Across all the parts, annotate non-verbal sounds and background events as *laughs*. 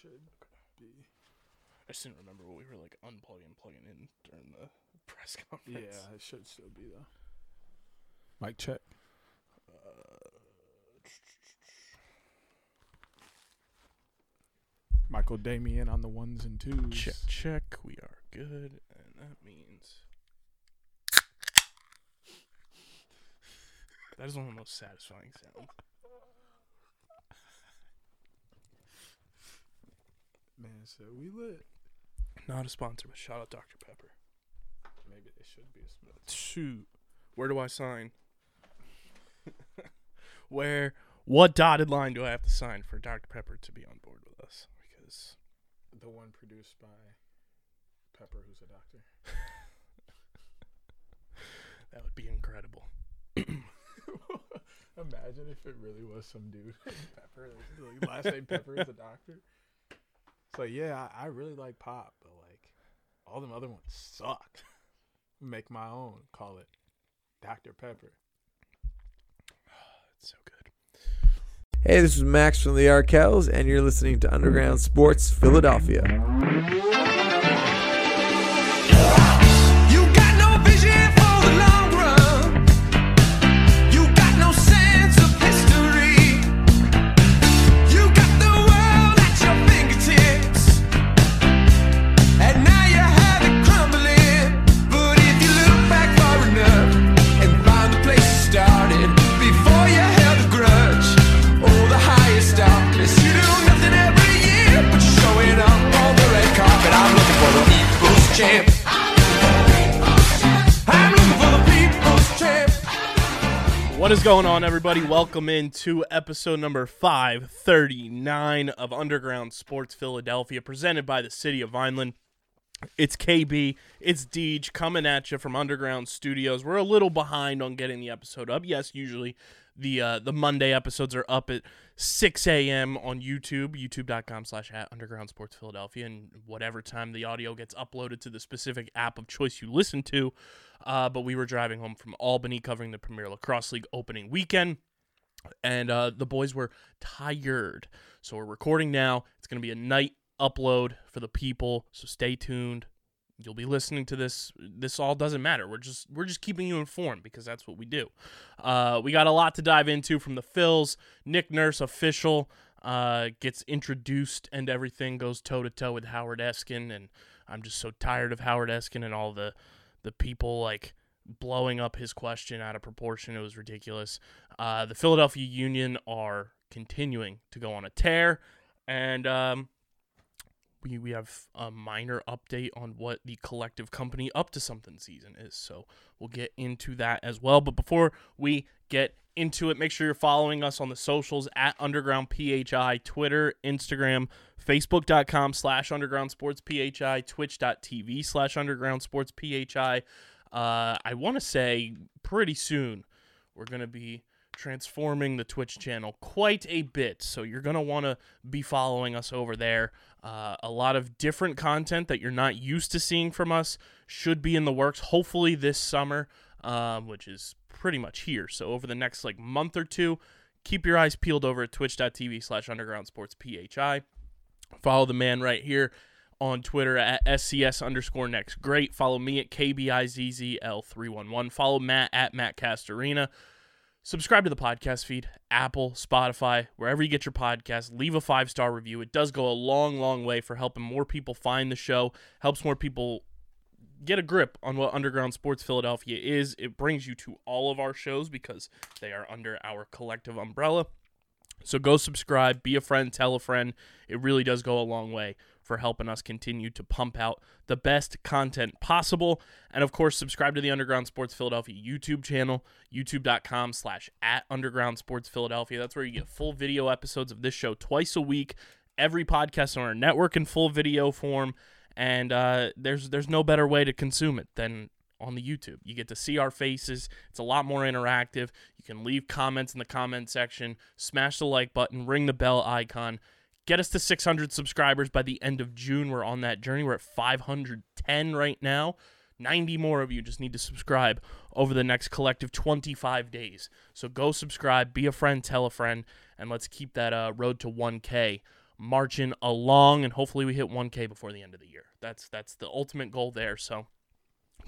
should be. I just didn't remember what we were like unplugging and plugging in during the *laughs* press conference. Yeah, it should still be though. Mic check. Uh, Michael Damian on the ones and twos. Check, check. We are good, and that means *laughs* that is one of the most satisfying sounds. Man, so we lit. Not a sponsor, but shout out Dr Pepper. Maybe they should be a sponsor. Shoot, where do I sign? *laughs* where? What dotted line do I have to sign for Dr Pepper to be on board with us? Because The one produced by Pepper, who's a doctor. *laughs* that would be incredible. *laughs* Imagine if it really was some dude. Pepper, like, last name Pepper is a doctor. So yeah, I, I really like pop, but like all them other ones suck. *laughs* Make my own. Call it Dr. Pepper. *sighs* It's so good. Hey, this is Max from the Arkells, and you're listening to Underground Sports Philadelphia. What is going on, everybody? Welcome into episode number 539 of Underground Sports Philadelphia, presented by the City of Vineland. It's KB, it's Deej coming at you from Underground Studios. We're a little behind on getting the episode up. Yes, usually the uh, the Monday episodes are up at 6 a.m. on YouTube, youtube.com slash at Underground Sports Philadelphia, and whatever time the audio gets uploaded to the specific app of choice you listen to. Uh, but we were driving home from Albany covering the Premier Lacrosse League opening weekend and uh, the boys were tired. So we're recording now. It's going to be a night upload for the people. So stay tuned. You'll be listening to this. This all doesn't matter. We're just we're just keeping you informed because that's what we do. Uh, we got a lot to dive into from the Phils. Nick Nurse official uh, gets introduced and everything goes toe to toe with Howard Eskin, and I'm just so tired of Howard Eskin and all the the people like blowing up his question out of proportion. It was ridiculous. Uh, the Philadelphia Union are continuing to go on a tear, and um, we we have a minor update on what the collective company up to something season is. So we'll get into that as well. But before we get into it, make sure you're following us on the socials at Underground PHI, Twitter, Instagram, Facebook.com slash Underground Sports PHI, Twitch.tv slash Underground Sports PHI. Uh, I want to say pretty soon we're going to be transforming the Twitch channel quite a bit. So you're going to want to be following us over there. Uh, a lot of different content that you're not used to seeing from us should be in the works, hopefully this summer, um, which is pretty much here. So over the next like month or two, keep your eyes peeled over at twitch.tv slash underground sports PHI. Follow the man right here on Twitter at SCS underscore next great. Follow me at KBIZZL311. Follow Matt at Matt Castorina. Subscribe to the podcast feed, Apple, Spotify, wherever you get your podcast. Leave a five star review. It does go a long, long way for helping more people find the show, helps more people get a grip on what Underground Sports Philadelphia is. It brings you to all of our shows because they are under our collective umbrella. So go subscribe, be a friend, tell a friend. It really does go a long way for helping us continue to pump out the best content possible. And of course, subscribe to the Underground Sports Philadelphia YouTube channel, youtube.com slash at Underground Sports Philadelphia. That's where you get full video episodes of this show twice a week. Every podcast on our network in full video form. And uh, there's there's no better way to consume it than on the YouTube. You get to see our faces. It's a lot more interactive. You can leave comments in the comment section, smash the like button, ring the bell icon. Get us to 600 subscribers by the end of June. We're on that journey. We're at 510 right now. 90 more of you just need to subscribe over the next collective 25 days. So go subscribe, be a friend, tell a friend, and let's keep that uh, road to 1K marching along, and hopefully we hit 1K before the end of the year. That's that's the ultimate goal there. So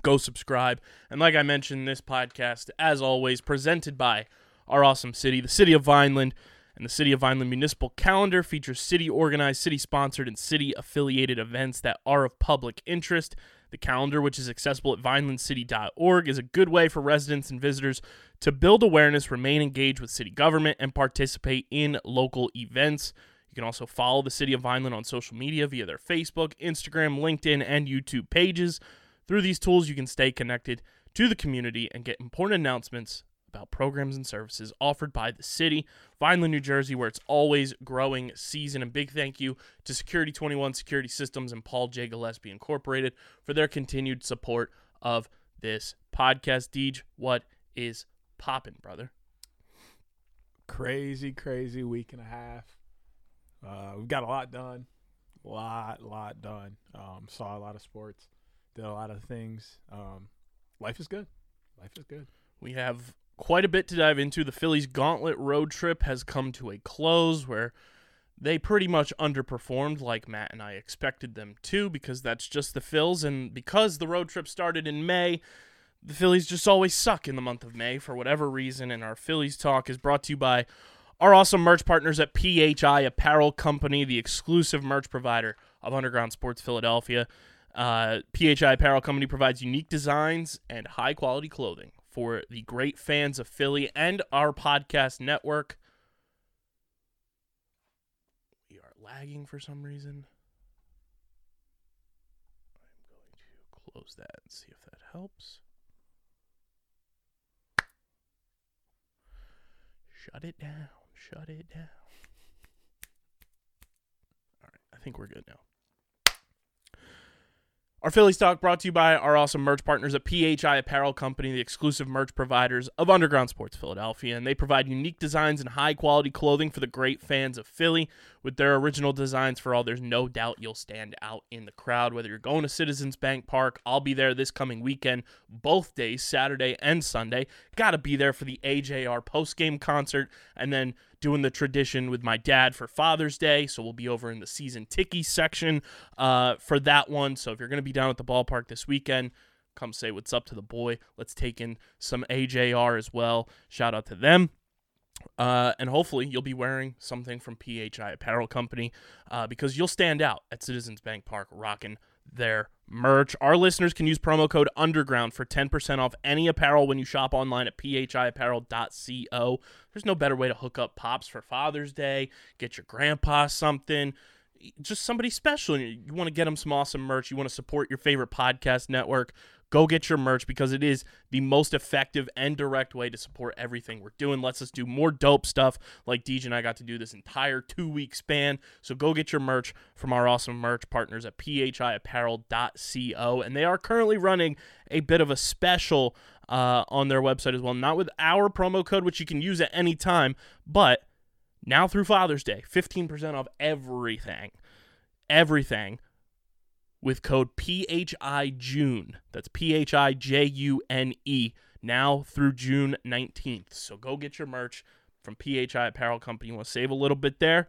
go subscribe. And like I mentioned, this podcast, as always, presented by our awesome city, the city of Vineland. And the City of Vineland Municipal Calendar features city organized, city sponsored, and city affiliated events that are of public interest. The calendar, which is accessible at vinelandcity.org, is a good way for residents and visitors to build awareness, remain engaged with city government, and participate in local events. You can also follow the City of Vineland on social media via their Facebook, Instagram, LinkedIn, and YouTube pages. Through these tools, you can stay connected to the community and get important announcements about programs and services offered by the city, Vineland, New Jersey, where it's always growing season. And big thank you to Security 21 Security Systems and Paul J. Gillespie Incorporated for their continued support of this podcast. Deej, what is poppin', brother? Crazy, crazy week and a half. Uh, we've got a lot done. Lot, lot done. Um, saw a lot of sports. Did a lot of things. Um, life is good. Life is good. We have quite a bit to dive into. The Phillies gauntlet road trip has come to a close where they pretty much underperformed like Matt and I expected them to because that's just the Phils. And because the road trip started in May, the Phillies just always suck in the month of May for whatever reason. And our Phillies talk is brought to you by our awesome merch partners at PHI Apparel Company, the exclusive merch provider of Underground Sports Philadelphia. Uh, PHI Apparel Company provides unique designs and high quality clothing for the great fans of Philly and our podcast network. We are lagging for some reason. I'm going to close that and see if that helps. Shut it down. Shut it down. All right, I think we're good now. Our Philly stock brought to you by our awesome merch partners at PHI Apparel Company, the exclusive merch providers of Underground Sports Philadelphia. And they provide unique designs and high quality clothing for the great fans of Philly. With their original designs for all, there's no doubt you'll stand out in the crowd. Whether you're going to Citizens Bank Park, I'll be there this coming weekend, both days, Saturday and Sunday. Gotta be there for the AJR post game concert and then doing the tradition with my dad for Father's Day. So we'll be over in the season ticky section uh, for that one. So if you're going to be down at the ballpark this weekend, come say what's up to the boy. Let's take in some AJR as well. Shout out to them. Uh, and hopefully you'll be wearing something from PHI Apparel Company uh, because you'll stand out at Citizens Bank Park rocking their merch. Our listeners can use promo code UNDERGROUND for 10% off any apparel when you shop online at phiapparel.co. There's no better way to hook up pops for Father's Day, get your grandpa something, just somebody special. You, you want to get them some awesome merch. You want to support your favorite podcast network. Go get your merch because it is the most effective and direct way to support everything we're doing. Lets us do more dope stuff like DJ and I got to do this entire two week span. So go get your merch from our awesome merch partners at phiapparel.co. And they are currently running a bit of a special uh, on their website as well. Not with our promo code, which you can use at any time, but now through Father's Day, 15% off everything. Everything with code PHI June. That's P H I J U N E now through June 19th. So go get your merch from PHI Apparel Company. You want to save a little bit there?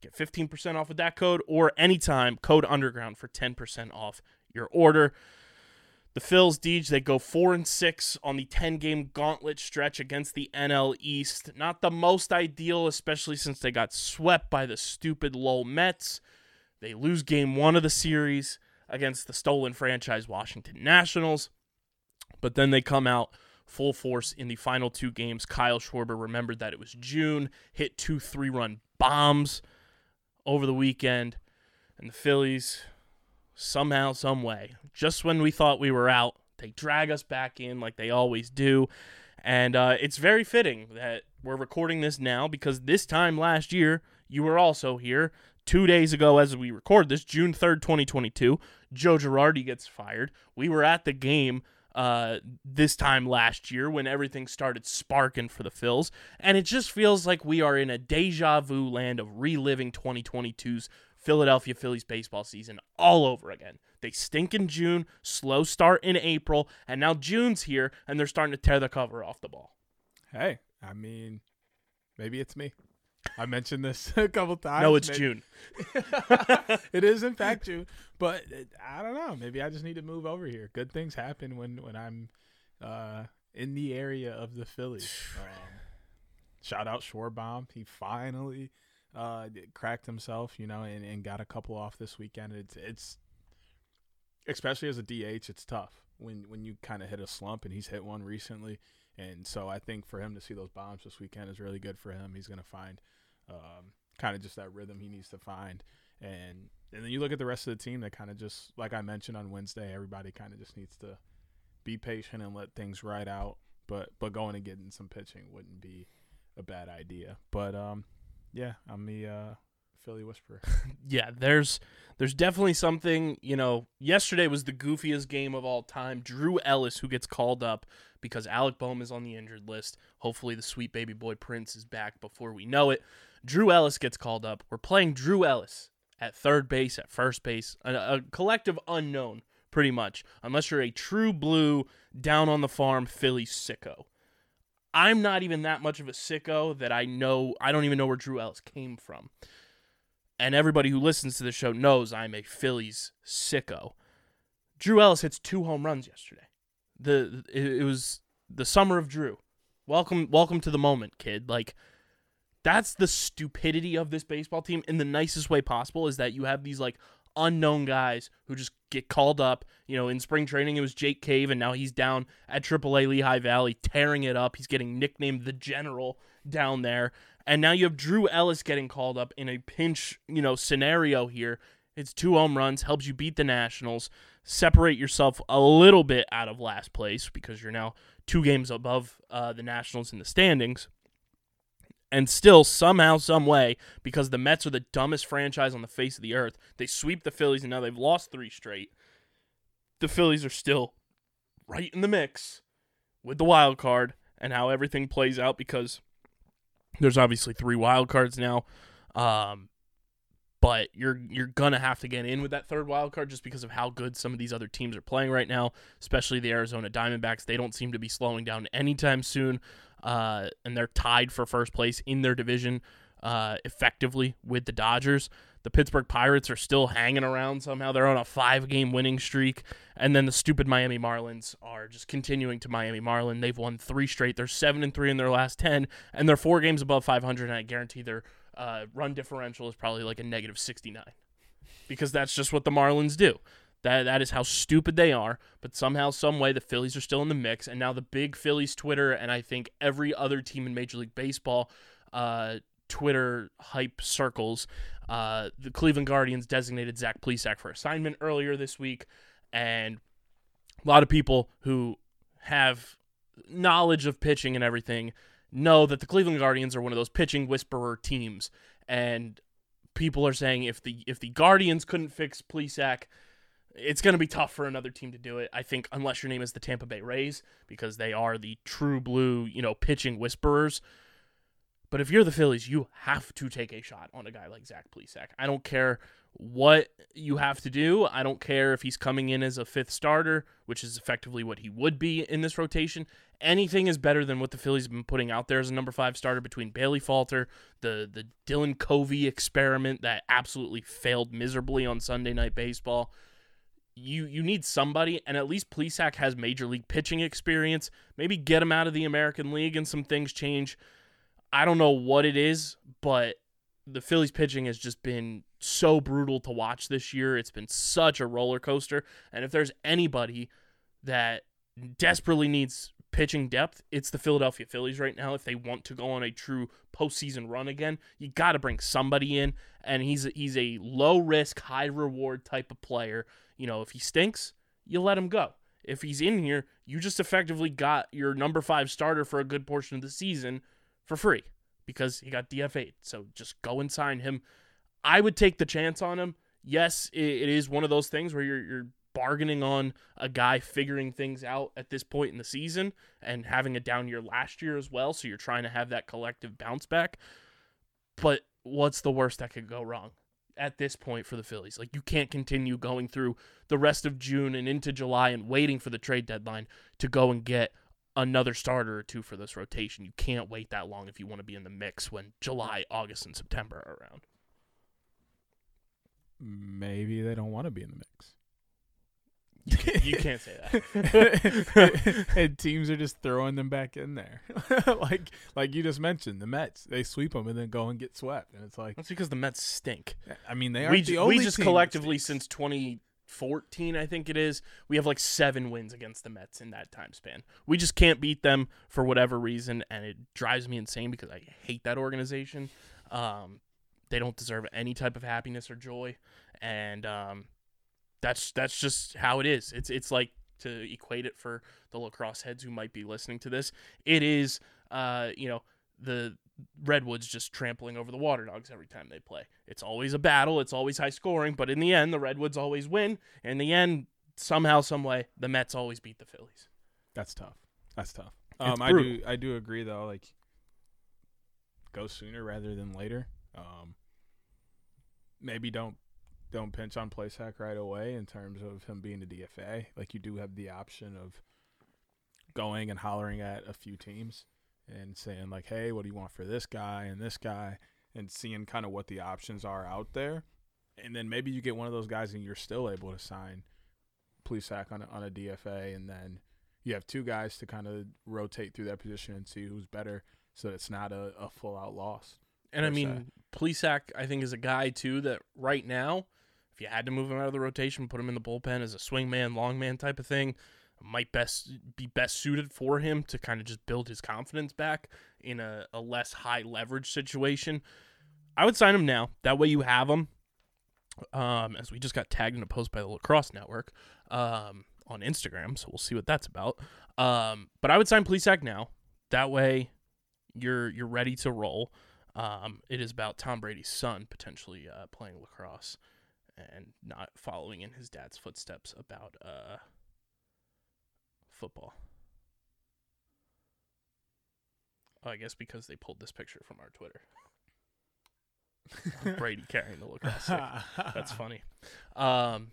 Get 15% off with that code or anytime code underground for 10% off your order. The Phils Deej, they go four and six on the 10 game gauntlet stretch against the NL East. Not the most ideal, especially since they got swept by the stupid Lowell Mets. They lose game one of the series against the stolen franchise Washington Nationals. But then they come out full force in the final two games. Kyle Schwarber remembered that it was June, hit two three run bombs over the weekend. And the Phillies, somehow, some way, just when we thought we were out, they drag us back in like they always do. And uh, it's very fitting that we're recording this now because this time last year, you were also here. Two days ago, as we record this, June 3rd, 2022, Joe Girardi gets fired. We were at the game uh, this time last year when everything started sparking for the Phils. And it just feels like we are in a deja vu land of reliving 2022's Philadelphia Phillies baseball season all over again. They stink in June, slow start in April, and now June's here and they're starting to tear the cover off the ball. Hey, I mean, maybe it's me. I mentioned this *laughs* a couple times. no, it's Maybe- June. *laughs* it is in fact June, but it, I don't know. Maybe I just need to move over here. Good things happen when when I'm uh, in the area of the Phillies. *sighs* Um, shout out Schwarbaum. He finally uh, cracked himself, you know, and, and got a couple off this weekend. It's it's especially as a DH, it's tough when when you kind of hit a slump, and he's hit one recently. And so I think for him to see those bombs this weekend is really good for him. He's going to find um, kind of just that rhythm he needs to find. And and then you look at the rest of the team that kind of just like I mentioned on Wednesday, everybody kind of just needs to be patient and let things ride out. But but going and getting some pitching wouldn't be a bad idea. But um, yeah, I'm the uh, Philly whisperer. *laughs* yeah, there's there's definitely something, you know, yesterday was the goofiest game of all time. Drew Ellis who gets called up because Alec Bohm is on the injured list. Hopefully the sweet baby boy Prince is back before we know it. Drew Ellis gets called up. We're playing Drew Ellis at third base, at first base, a, a collective unknown pretty much, unless you're a true blue down on the farm Philly sicko. I'm not even that much of a sicko that I know I don't even know where Drew Ellis came from and everybody who listens to the show knows I'm a Phillies sicko. Drew Ellis hits two home runs yesterday. The it, was the summer of Drew. Welcome welcome to the moment, kid. Like that's the stupidity of this baseball team in the nicest way possible is that you have these like unknown guys who just get called up. You know, in spring training it was Jake Cave and now he's down at AAA Lehigh Valley tearing it up. He's getting nicknamed the General down there. And now you have Drew Ellis getting called up in a pinch, you know, scenario here. It's two home runs, helps you beat the Nationals, separate yourself a little bit out of last place because you're now two games above uh, the Nationals in the standings. And still, somehow, some way, because the Mets are the dumbest franchise on the face of the earth, they sweep the Phillies, and now they've lost three straight. The Phillies are still right in the mix with the wild card and how everything plays out because there's obviously three wild cards now. Um, but you're you're gonna have to get in with that third wild card just because of how good some of these other teams are playing right now, especially the Arizona Diamondbacks. They don't seem to be slowing down anytime soon, uh, and they're tied for first place in their division uh, effectively with the Dodgers. The Pittsburgh Pirates are still hanging around somehow. They're on a five game winning streak. And then the stupid Miami Marlins are just continuing to Miami Marlin. They've won three straight. They're seven and three in their last 10, and they're four games above 500. And I guarantee their uh, run differential is probably like a negative 69 because that's just what the Marlins do. That that is how stupid they are. But somehow, some way, the Phillies are still in the mix, and now the big Phillies Twitter and I think every other team in Major League Baseball uh, Twitter hype circles. Uh, the Cleveland Guardians designated Zach Plesac for assignment earlier this week, and a lot of people who have knowledge of pitching and everything know that the Cleveland Guardians are one of those pitching whisperer teams, and people are saying if the if the Guardians couldn't fix Plesac, it's going to be tough for another team to do it. I think unless your name is the Tampa Bay Rays because they are the true blue, you know, pitching whisperers. But if you're the Phillies, you have to take a shot on a guy like Zach Plesac. I don't care what you have to do. I don't care if he's coming in as a fifth starter, which is effectively what he would be in this rotation. Anything is better than what the Phillies have been putting out there as a number five starter between Bailey Falter, the the Dylan Covey experiment that absolutely failed miserably on Sunday Night Baseball. You you need somebody, and at least Plesac has major league pitching experience. Maybe get him out of the American League and some things change. I don't know what it is, but the Phillies pitching has just been so brutal to watch this year. It's been such a roller coaster. And if there's anybody that desperately needs pitching depth, it's the Philadelphia Phillies right now. If they want to go on a true postseason run again, you got to bring somebody in. And he's a, he's a low risk, high reward type of player. You know, if he stinks, you let him go. If he's in here, you just effectively got your number five starter for a good portion of the season for free because he got DFA'd. So just go and sign him. I would take the chance on him. Yes, it, is one of those things where you're you're bargaining on a guy figuring things out at this point in the season and having a down year last year as well. So you're trying to have that collective bounce back. But what's the worst that could go wrong at this point for the Phillies? Like you can't continue going through the rest of June and into July and waiting for the trade deadline to go and get another starter or two for this rotation. You can't wait that long if you want to be in the mix when July, August, and September are around. Maybe they don't want to be in the mix. You can't, you can't say that. *laughs* and teams are just throwing them back in there, *laughs* like like you just mentioned, the Mets. They sweep them and then go and get swept, and it's like, That's because the Mets stink. I mean, they are We, the only we just collectively since 2014, I think it is, we have like seven wins against the Mets in that time span. We just can't beat them for whatever reason, and it drives me insane because I hate that organization. Um, they don't deserve any type of happiness or joy, and um, that's that's just how it is. It's it's like to equate it for the lacrosse heads who might be listening to this. It is, uh, you know, the Redwoods just trampling over the Waterdogs every time they play. It's always a battle. It's always high scoring, but in the end, the Redwoods always win. In the end, somehow, some way, the Mets always beat the Phillies. That's tough. That's tough. Um, I do I do agree though. Like, go sooner rather than later. Um, maybe don't don't pinch on Plesac right away in terms of him being a DFA. Like you do have the option of going and hollering at a few teams and saying like, "Hey, what do you want for this guy and this guy?" and seeing kind of what the options are out there. And then maybe you get one of those guys and you're still able to sign Plesac on a, on a DFA, and then you have two guys to kind of rotate through that position and see who's better, so it's not a, a full out loss. And I mean, mean, Plesac, I think, is a guy, too, that right now, if you had to move him out of the rotation, put him in the bullpen as a swing man, long man type of thing, might best be best suited for him to kind of just build his confidence back in a, a less high leverage situation. I would sign him now. That way you have him. Um, as we just got tagged in a post by the Lacrosse Network um, on Instagram, so we'll see what that's about. Um, but I would sign Plesac now. That way you're you're ready to roll. Um, it is about Tom Brady's son potentially uh, playing lacrosse and not following in his dad's footsteps about uh, football. Oh, I guess because they pulled this picture from our Twitter. *laughs* *laughs* Brady carrying the lacrosse stick. That's *laughs* funny. Um,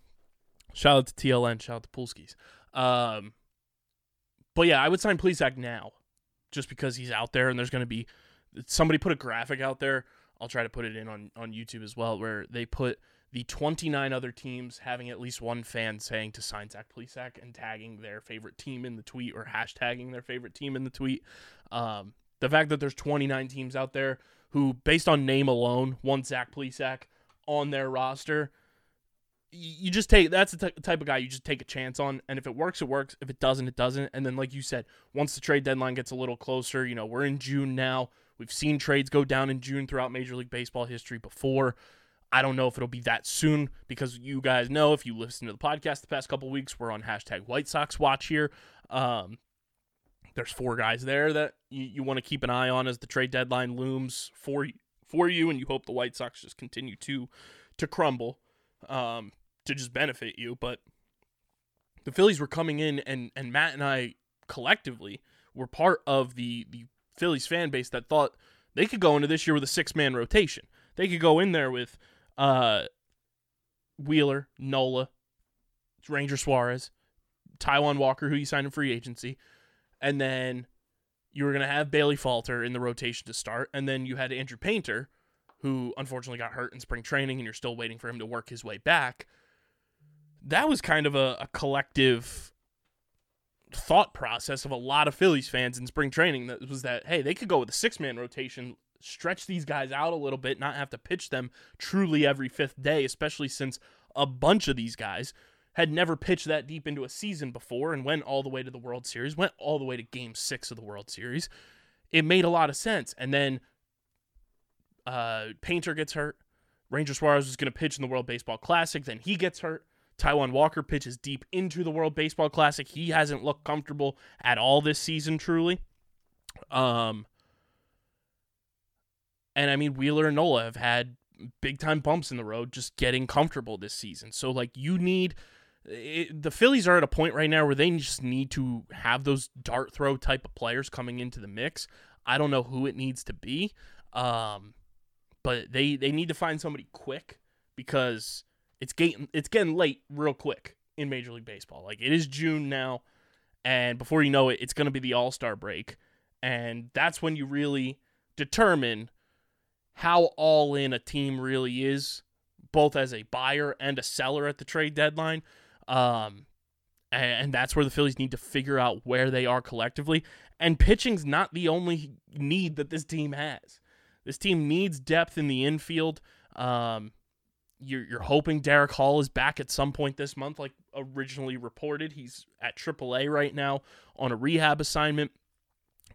shout out to TLN. Shout out to Poolskis. Um, but yeah, I would sign Plesac now, just because he's out there and there's going to be somebody put a graphic out there. I'll try to put it in on on YouTube as well, where they put the 29 other teams having at least one fan saying to sign Zach Plesac and tagging their favorite team in the tweet or hashtagging their favorite team in the tweet. Um, the fact that there's 29 teams out there who, based on name alone, want Zach Plesac on their roster, you just take that's the ty- type of guy you just take a chance on. And if it works it works. If it doesn't it doesn't. And then like you said once the trade deadline gets a little closer you know we're in june now. We've seen trades go down in june throughout major league baseball history before i don't know if it'll be that soon because you guys know if you listen to the podcast the past couple weeks we're on hashtag white sox watch here um, there's four guys there that you, you want to keep an eye on as the trade deadline looms for for you and you hope the white sox just continue to to crumble um, to just benefit you. But the Phillies were coming in, and and Matt and I collectively were part of the the Phillies fan base that thought they could go into this year with a six man rotation. They could go in there with uh, Wheeler, Nola, Ranger Suarez, Taijuan Walker, who you signed in free agency, and then you were gonna have Bailey Falter in the rotation to start, and then you had Andrew Painter, who unfortunately got hurt in spring training, and you're still waiting for him to work his way back. That was kind of a, a collective thought process of a lot of Phillies fans in spring training. That was that hey, they could go with a six man rotation, stretch these guys out a little bit, not have to pitch them truly every fifth day, especially since a bunch of these guys had never pitched that deep into a season before and went all the way to the World Series, went all the way to game six of the World Series. It made a lot of sense. And then uh, Painter gets hurt. Ranger Suarez was going to pitch in the World Baseball Classic. Then he gets hurt. Taijuan Walker pitches deep into the World Baseball Classic. He hasn't looked comfortable at all this season, truly. Um, and I mean, Wheeler and Nola have had big time bumps in the road just getting comfortable this season. So, like, you need it, the Phillies are at a point right now where they just need to have those dart throw type of players coming into the mix. I don't know who it needs to be, um, but they they need to find somebody quick because it's getting it's getting late real quick in Major League Baseball. Like it is June now, and before you know it, it's going to be the All Star break, and that's when you really determine how all in a team really is, both as a buyer and a seller at the trade deadline. Um, and, that's where the Phillies need to figure out where they are collectively. And pitching's not the only need that this team has. This team needs depth in the infield. Um, you're, you're hoping Darick Hall is back at some point this month, like originally reported. He's at AAA right now on a rehab assignment.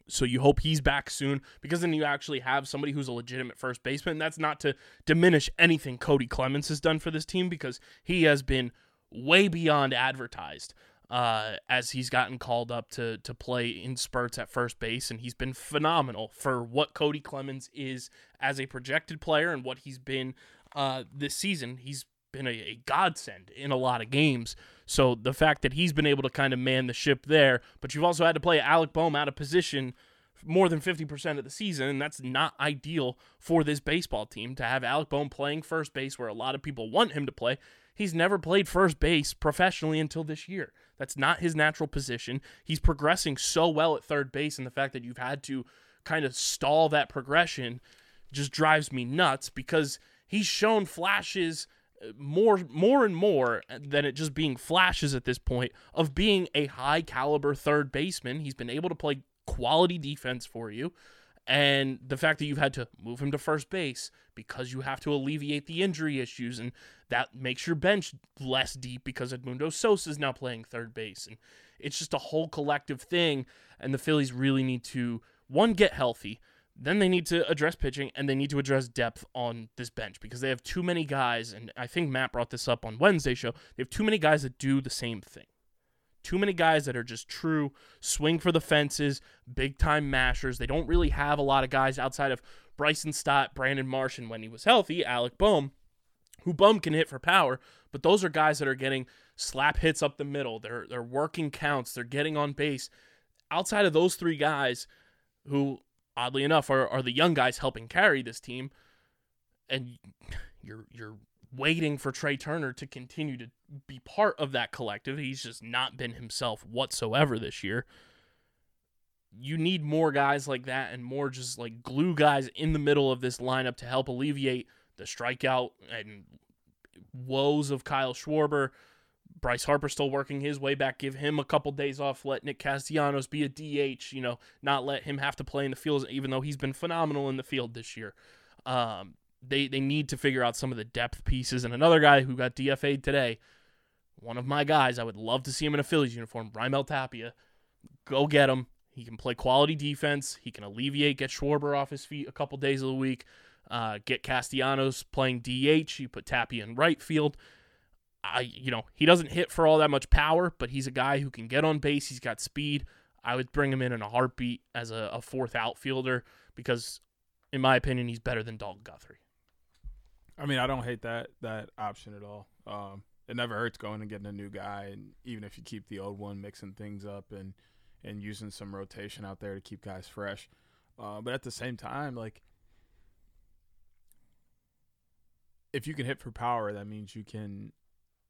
So you hope he's back soon because then you actually have somebody who's a legitimate first baseman. And that's not to diminish anything Cody Clemens has done for this team because he has been way beyond advertised uh, as he's gotten called up to to play in spurts at first base, and he's been phenomenal for what Cody Clemens is as a projected player and what he's been uh, this season. He's been a, a godsend in a lot of games. So the fact that he's been able to kind of man the ship there, but you've also had to play Alec Bohm out of position more than 50% of the season, and that's not ideal for this baseball team to have Alec Bohm playing first base where a lot of people want him to play. He's never played first base professionally until this year. That's not his natural position. He's progressing so well at third base, and the fact that you've had to kind of stall that progression just drives me nuts because he's shown flashes more more and more than it just being flashes at this point of being a high caliber third baseman. He's been able to play quality defense for you. And the fact that you've had to move him to first base because you have to alleviate the injury issues, and that makes your bench less deep because Edmundo Sosa is now playing third base. And it's just a whole collective thing. And the Phillies really need to, one, get healthy. Then they need to address pitching and they need to address depth on this bench because they have too many guys. And I think Matt brought this up on Wednesday show. They have too many guys that do the same thing. Too many guys that are just true swing for the fences, big time mashers. They don't really have a lot of guys outside of Bryson Stott, Brandon Marsh, and when he was healthy, Alec Bohm, who Bohm can hit for power. But those are guys that are getting slap hits up the middle. They're they're working counts. They're getting on base. Outside of those three guys, who oddly enough are, are the young guys helping carry this team, and you're you're waiting for Trea Turner to continue to be part of that collective. He's just not been himself whatsoever this year. You need more guys like that and more just like glue guys in the middle of this lineup to help alleviate the strikeout and woes of Kyle Schwarber. Bryce Harper still working his way back. Give him a couple days off. Let Nick Castellanos be a DH. You know, not let him have to play in the field, even though he's been phenomenal in the field this year. Um, they they need to figure out some of the depth pieces. And another guy who got DFA'd today, one of my guys, I would love to see him in a Phillies uniform, Raimel Tapia. Go get him. He can play quality defense. He can alleviate, get Schwarber off his feet a couple days of the week. Uh, get Castellanos playing DH. You put Tapia in right field. I, you know, he doesn't hit for all that much power, but he's a guy who can get on base. He's got speed. I would bring him in in a heartbeat as a, a fourth outfielder because, in my opinion, he's better than Dalton Guthrie. I mean, I don't hate that that option at all. Um, it never hurts going and getting a new guy, and even if you keep the old one, mixing things up and and using some rotation out there to keep guys fresh. Uh, but at the same time, like if you can hit for power, that means you can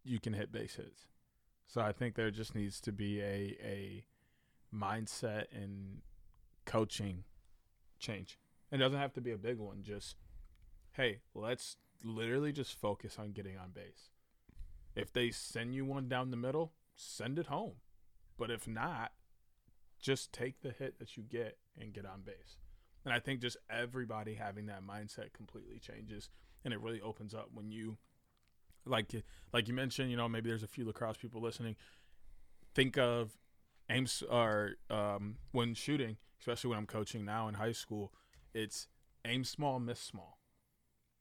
you can hit base hits. So I think there just needs to be a a mindset and coaching change. It doesn't have to be a big one. Just hey, let's literally just focus on getting on base. If they send you one down the middle, send it home. But if not, just take the hit that you get and get on base. And I think just everybody having that mindset completely changes and it really opens up when you like like you mentioned, you know, maybe there's a few lacrosse people listening. Think of aims or um, when shooting, especially when I'm coaching now in high school, it's aim small, miss small.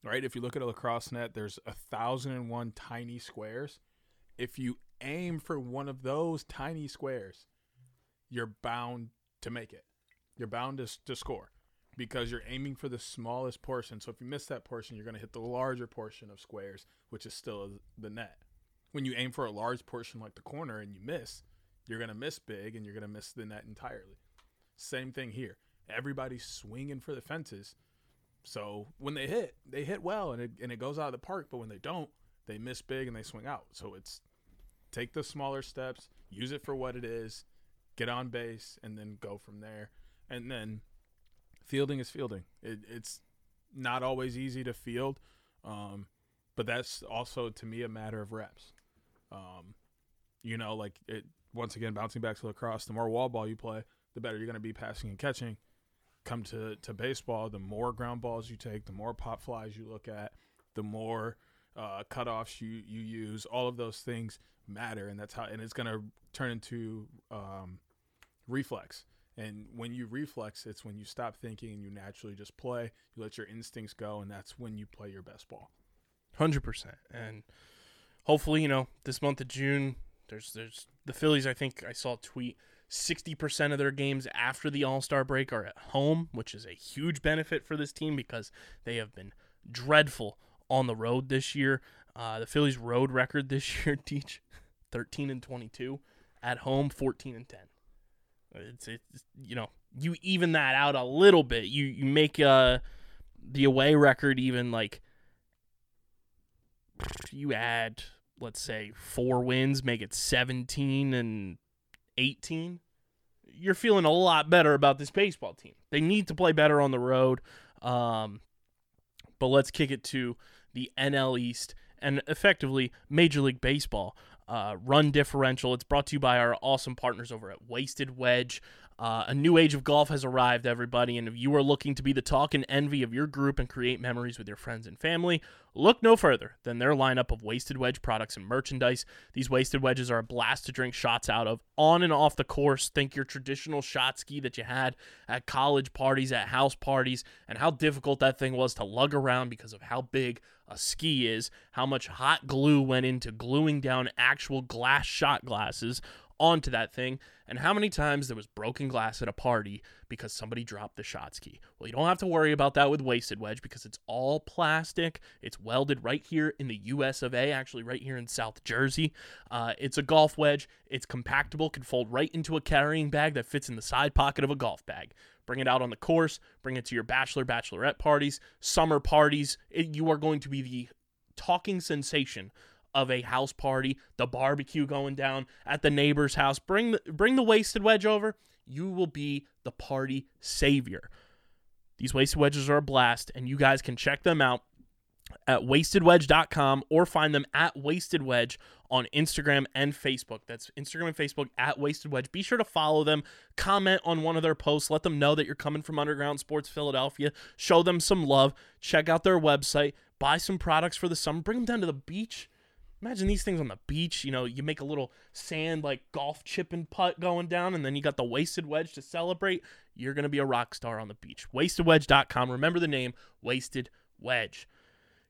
Right? If you look at a lacrosse net, there's a thousand and one tiny squares. If you aim for one of those tiny squares, you're bound to make it. You're bound to, to score because you're aiming for the smallest portion. So if you miss that portion, you're going to hit the larger portion of squares, which is still the net. When you aim for a large portion like the corner and you miss, you're going to miss big and you're going to miss the net entirely. Same thing here. Everybody's swinging for the fences. So when they hit, they hit well and it, and it goes out of the park. But when they don't, they miss big and they swing out. So it's take the smaller steps, use it for what it is, get on base, and then go from there. And then fielding is fielding. It, it's not always easy to field, um, but that's also to me a matter of reps. Um, you know, like it once again bouncing back to lacrosse. The more wall ball you play, the better you're going to be passing and catching. Come to to baseball, the more ground balls you take, the more pop flies you look at, the more uh, cutoffs you you use. All of those things matter, and that's how. And it's going to turn into um, reflex. And when you reflex, it's when you stop thinking and you naturally just play. You let your instincts go, and that's when you play your best ball. Hundred percent, and hopefully, you know, this month of June, there's there's the Phillies. I think I saw a tweet. Sixty percent of their games after the All Star break are at home, which is a huge benefit for this team because they have been dreadful on the road this year. Uh, the Phillies' road record this *laughs* year, teach thirteen and twenty-two. At home, fourteen and ten. It's, it's you know you even that out a little bit. You you make uh the away record even like you add let's say four wins, make it 17 and 18. You're feeling a lot better about this baseball team. They need to play better on the road. Um, but let's kick it to the NL East and effectively Major League Baseball. Uh, run differential. It's brought to you by our awesome partners over at Wasted Wedge. Uh, a new age of golf has arrived, everybody, and if you are looking to be the talk and envy of your group and create memories with your friends and family, look no further than their lineup of Wasted Wedge products and merchandise. These Wasted Wedges are a blast to drink shots out of on and off the course. Think your traditional shot ski that you had at college parties, at house parties, and how difficult that thing was to lug around because of how big a ski is, how much hot glue went into gluing down actual glass shot glasses onto that thing, and how many times there was broken glass at a party because somebody dropped the shot ski. Well, you don't have to worry about that with Wasted Wedge because it's all plastic. It's welded right here in the US of A, actually right here in South Jersey. Uh, it's a golf wedge. It's compactable, can fold right into a carrying bag that fits in the side pocket of a golf bag. Bring it out on the course, bring it to your bachelor, bachelorette parties, summer parties. It, you are going to be the talking sensation of a house party, the barbecue going down at the neighbor's house. Bring the, bring the wasted wedge over. You will be the party savior. These wasted wedges are a blast, and you guys can check them out at wastedwedge.com or find them at wasted wedge on Instagram and Facebook. That's Instagram and Facebook at wasted wedge. Be sure to follow them, comment on one of their posts, let them know that you're coming from Underground Sports Philadelphia, show them some love, check out their website, buy some products for the summer, bring them down to the beach. Imagine these things on the beach. You know, you make a little sand like golf chip and putt going down, and then you got the wasted wedge to celebrate. You're going to be a rock star on the beach. Wastedwedge.com. Remember the name, Wasted Wedge.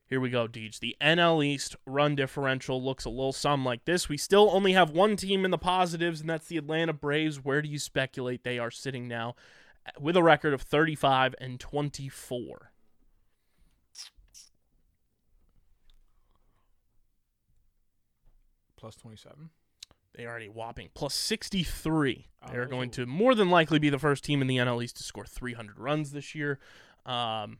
Here we go, Deej. The NL East run differential looks a little something like this. We still only have one team in the positives, and that's the Atlanta Braves. Where do you speculate they are sitting now with a record of 35 and 24? Plus 27. They are at a whopping plus 63. Oh, They are going to more than likely be the first team in the NL East to score 300 runs this year. Um,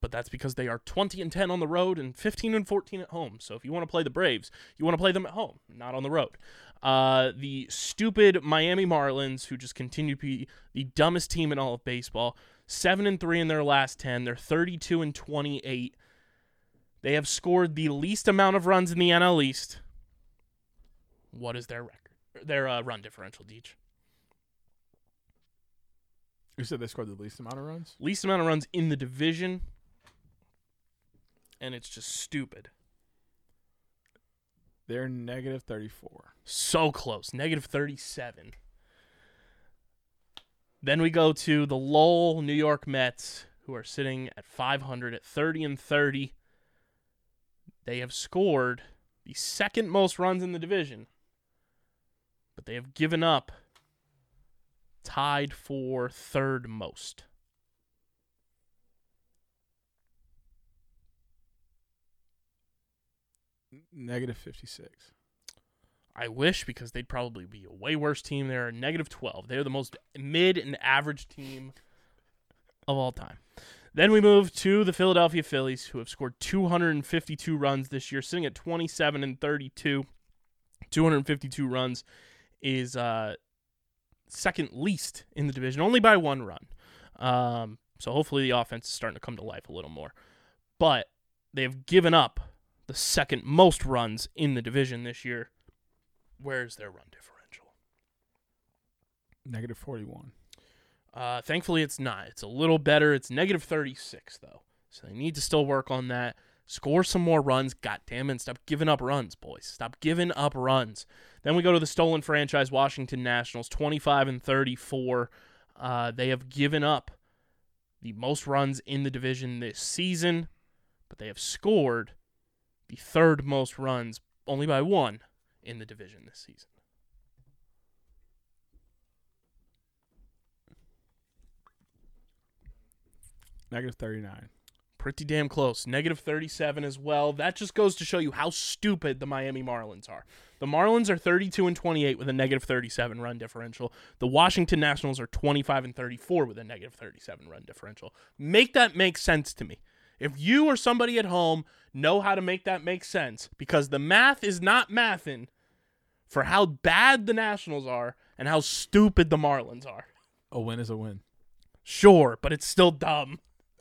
but that's because they are 20 and 10 on the road and 15 and 14 at home. So if you want to play the Braves, you want to play them at home, not on the road. Uh, the stupid Miami Marlins, who just continue to be the dumbest team in all of baseball, seven and three in their last 10. They're 32 and 28. They have scored the least amount of runs in the NL East. What is their record? Their uh, run differential, Deej. You said they scored the least amount of runs? Least amount of runs in the division. And it's just stupid. They're negative 34. So close. Negative 37. Then we go to the Lowell New York Mets, who are sitting at 500 at 30 and 30. They have scored the second most runs in the division, but they have given up tied for third most. Negative 56. I wish because they'd probably be a way worse team. They're a negative 12. They're the most mid and average team of all time. Then we move to the Philadelphia Phillies, who have scored 252 runs this year, sitting at 27 and 32. 252 runs is uh, second least in the division, only by one run. Um, so hopefully the offense is starting to come to life a little more. But they have given up the second most runs in the division this year. Where's their run differential? Negative 41. Uh, thankfully, it's not. It's a little better. It's negative 36, though. So they need to still work on that. Score some more runs. God damn it. Stop giving up runs, boys. Stop giving up runs. Then we go to the stolen franchise, Washington Nationals, 25 and 34. Uh, they have given up the most runs in the division this season, but they have scored the third most runs, only by one, in the division this season. Negative 39. Pretty damn close. Negative 37 as well. That just goes to show you how stupid the Miami Marlins are. The Marlins are 32 and 28 with a negative 37 run differential. The Washington Nationals are 25 and 34 with a negative 37 run differential. Make that make sense to me. If you or somebody at home know how to make that make sense, because the math is not mathing for how bad the Nationals are and how stupid the Marlins are. A win is a win. Sure, but it's still dumb.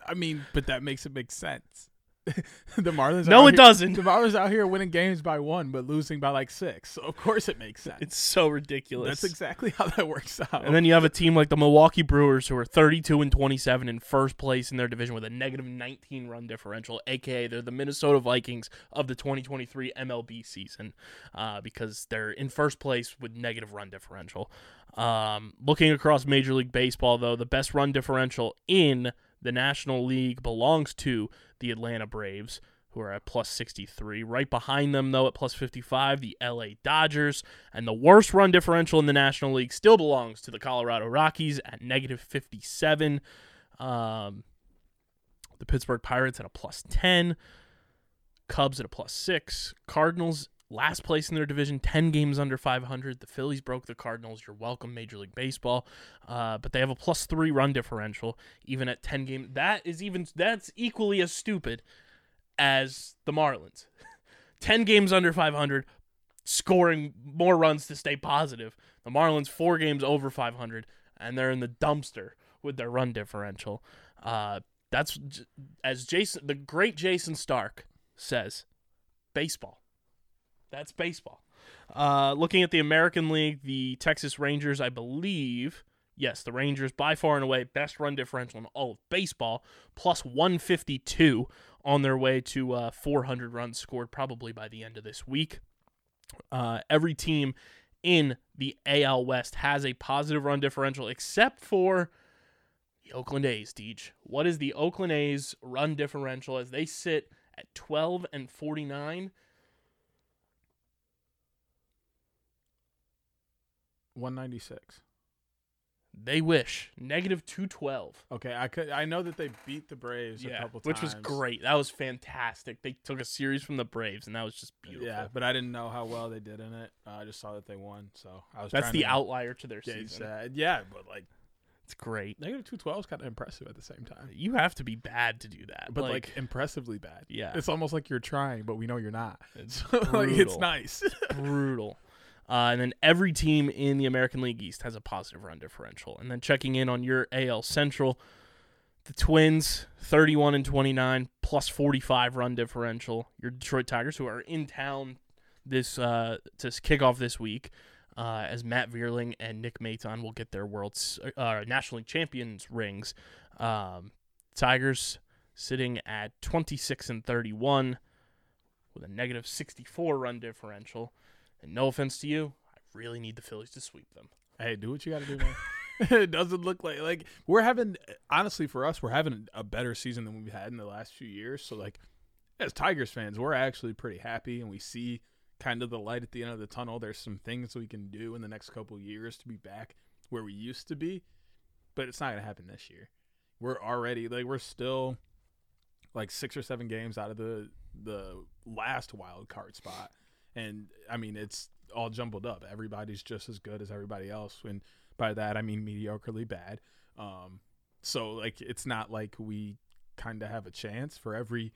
I mean, but that makes it make sense. *laughs* the Marlins. No, it here- doesn't. The Marlins out here winning games by one, but losing by like six. So of course it makes sense. It's so ridiculous. That's exactly how that works out. And then you have a team like the Milwaukee Brewers who are 32 and 27 in first place in their division with a negative 19 run differential, aka they're the Minnesota Vikings of the 2023 MLB season, uh, because they're in first place with negative run differential. Um, looking across Major League Baseball, though, the best run differential in the National League belongs to the Atlanta Braves, who are at plus 63. Right behind them, though, at plus 55, the LA Dodgers. And the worst run differential in the National League still belongs to the Colorado Rockies at negative 57. Um, the Pittsburgh Pirates at a plus 10. Cubs at a plus 6. Cardinals last place in their division, 10 games under 500. The Phillies broke the Cardinals. You're welcome, Major League Baseball. Uh, but they have a plus 3 run differential even at 10 games. That is even that's equally as stupid as the Marlins. *laughs* 10 games under 500, scoring more runs to stay positive. The Marlins 4 games over 500 and they're in the dumpster with their run differential. Uh, that's as Jayson the great Jayson Stark says, baseball. That's baseball. Uh, looking at the American League, the Texas Rangers, I believe, yes, the Rangers by far and away best run differential in all of baseball, plus 152 on their way to uh, 400 runs scored probably by the end of this week. Uh, every team in the AL West has a positive run differential except for the Oakland A's, Deej. What is the Oakland A's run differential as they sit at 12 and 49? 196. They wish. Negative 212. Okay, I could. I know that they beat the Braves a couple times, which was great. That was fantastic. They took a series from the Braves, and that was just beautiful. Yeah, but I didn't know how well they did in it. Uh, I just saw that they won, so I was. That's the to outlier to their gauge season. that. Yeah, but like It's great. negative two twelve is kind of impressive at the same time, You have to be bad to do that. but like, impressively bad. Yeah. it's almost like you're trying, but we know you're not. It's *laughs* So, like it's nice. *laughs* brutal. Uh, and then every team in the American League East has a positive run differential. And then checking in on your AL Central, the Twins, 31 and 29, plus 45 run differential. Your Detroit Tigers, who are in town this uh, to kick off this week, uh, as Matt Vierling and Nick Maton will get their World uh, National League Champions rings. Um, Tigers sitting at 26 and 31 with a negative 64 run differential. And no offense to you, I really need the Phillies to sweep them. hey, do what you got to do, man. *laughs* it doesn't look like like we're having honestly for us we're having a better season than we've had in the last few years. So like as Tigers fans, we're actually pretty happy and we see kind of the light at the end of the tunnel. There's some things we can do in the next couple years to be back where we used to be, but it's not going to happen this year. We're already like we're still like 6 or 7 games out of the the last wild card spot. And I mean, it's all jumbled up. Everybody's just as good as everybody else and by that I mean mediocrely bad. Um so like it's not like we kind of have a chance for every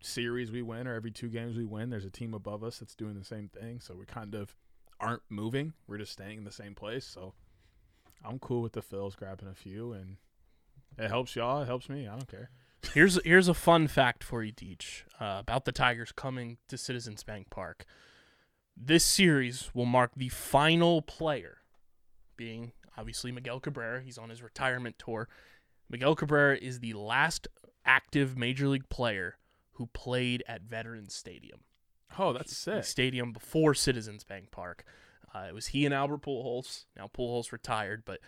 series we win or every two games we win, there's a team above us that's doing the same thing. So we kind of aren't moving. We're just staying in the same place. So I'm cool with the Phils grabbing a few, and it helps y'all. It helps me. I don't care. *laughs* Here's here's a fun fact for you, Deej, uh, about the Tigers coming to Citizens Bank Park. This series will mark the final player, being obviously Miguel Cabrera. He's on his retirement tour. Miguel Cabrera is the last active major league player who played at Veterans Stadium. Oh, that's the sick. stadium before Citizens Bank Park. Uh, it was he and Albert Pujols. Now Pujols retired, but